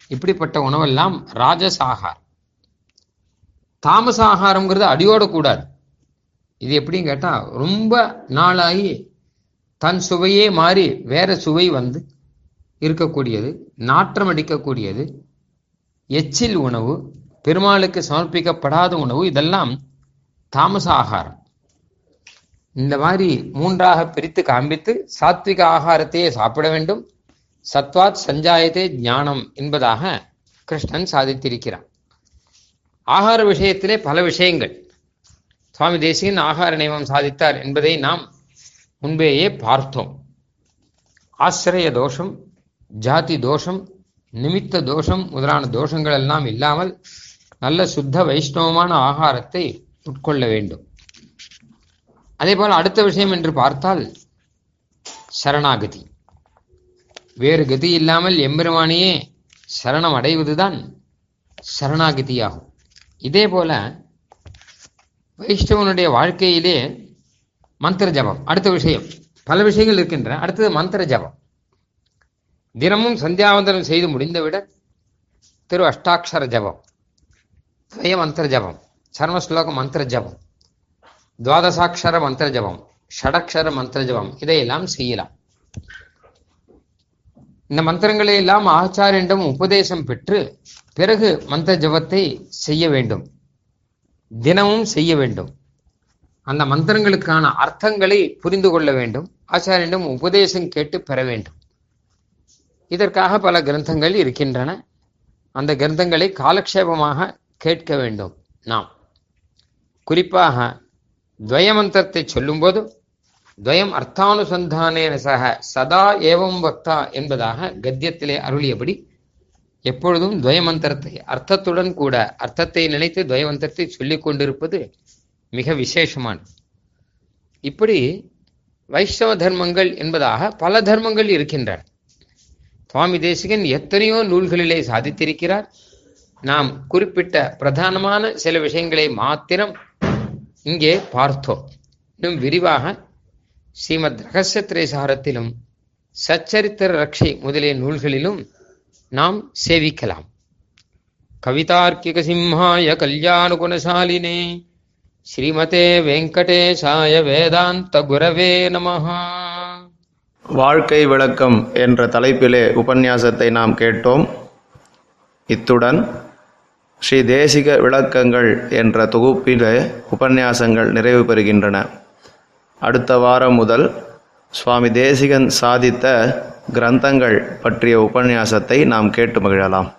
இப்படிப்பட்ட உணவெல்லாம் ராஜஸ் ஆகாரம் தாமச ஆகாரம்ங்கிறது அடியோட கூடாது. இது எப்படின்னு கேட்டா ரொம்ப நாளாகி தன் சுவையே மாறி வேற சுவை வந்து இருக்கக்கூடியது நாற்றம் அடிக்கக்கூடியது எச்சில் உணவு பெருமாளுக்கு சமர்ப்பிக்கப்படாத உணவு இதெல்லாம் தாமச ஆகாரம். இந்த மாதிரி மூன்றாக பிரித்து காண்பித்து சாத்விக ஆகாரத்தையே சாப்பிட வேண்டும். சத்வாத் சஞ்சாயத்தே ஞானம் என்பதாக கிருஷ்ணன் சாதித்திருக்கிறான். ஆகார விஷயத்திலே பல விஷயங்கள். சுவாமி தேசியன் ஆகார நியமம் சாதித்தார் என்பதை நாம் முன்பேயே பார்த்தோம். ஆசிரிய தோஷம் ஜாதி தோஷம் நிமித்த தோஷம் முதலான தோஷங்கள் எல்லாம் இல்லாமல் நல்ல சுத்த வைஷ்ணவமான ஆகாரத்தை உட்கொள்ள வேண்டும். அதே போல அடுத்த விஷயம் என்று பார்த்தால் சரணாகதி. வேறு கதி இல்லாமல் எம்பெருமானையே சரணம் அடைவதுதான் சரணாகதியாகும். இதே போல வைஷ்ணவனுடைய வாழ்க்கையிலே மந்திர ஜபம். அடுத்த விஷயம். பல விஷயங்கள் இருக்கின்றன. அடுத்தது மந்திர ஜபம். தினமும் சந்தியாவந்தனம் செய்து முடிந்தவிட திரு அஷ்டாட்சர ஜபம் துவய மந்திர ஜபம் சர்மஸ்லோக மந்திர ஜபம் துவாதசாட்சர மந்திர ஜபம் ஷடக்ஷர மந்திர ஜபம் இதையெல்லாம் செய்யலாம். இந்த மந்திரங்களை எல்லாம் ஆச்சாரியனிடம் உபதேசம் பெற்று பிறகு மந்திர ஜபத்தை செய்ய வேண்டும். தினமும் செய்ய வேண்டும். அந்த மந்திரங்களுக்கான அர்த்தங்களை புரிந்து கொள்ள வேண்டும். ஆச்சாரியனிடம் உபதேசம் கேட்டு பெற வேண்டும். இதற்காக பல கிரந்தங்கள் இருக்கின்றன. அந்த கிரந்தங்களை காலக்ஷேபமாக கேட்க வேண்டும் நாம். குறிப்பாக துவயமந்திரத்தை சொல்லும்போது துவயம் அர்த்தானுசந்தானேன சக சதா ஏவம் வக்தா என்பதாக கத்தியத்திலே அருளியபடி எப்பொழுதும் துவயமந்திரத்தை அர்த்தத்துடன் கூட அர்த்தத்தை நினைத்து துவயமந்திரத்தை சொல்லிக் கொண்டிருப்பது மிக விசேஷமானது. இப்படி வைஷ்ணவ தர்மங்கள் என்பதாக பல தர்மங்கள் இருக்கின்றன. சுவாமி தேசிகன் எத்தனையோ நூல்களிலே சாதித்திருக்கிறார். நாம் குறிப்பிட்ட பிரதானமான சில விஷயங்களை மாத்திரம் இங்கே பார்த்தோம். இன்னும் விரிவாக ஸ்ரீமத் ரகசிய திரைசாரத்திலும் சச்சரித்திர ரக்ஷை முதலிய நூல்களிலும் நாம் சேவிக்கலாம். கவிதார்க்கிக சிம்ஹாய கல்யாண குணசாலினே ஸ்ரீமதே வெங்கடேசாய வேதாந்த குரவே நமஹா. வாழ்க்கை விளக்கம் என்ற தலைப்பிலே உபன்யாசத்தை நாம் கேட்டோம். இத்துடன் ஸ்ரீ தேசிக விளக்கங்கள் என்ற தொகுப்பிலே உபன்யாசங்கள் நிறைவு பெறுகின்றன. அடுத்த வாரம் முதல் சுவாமி தேசிகன் சாதித்த கிரந்தங்கள் பற்றிய உபன்யாசத்தை நாம் கேட்டு மகிழலாம்.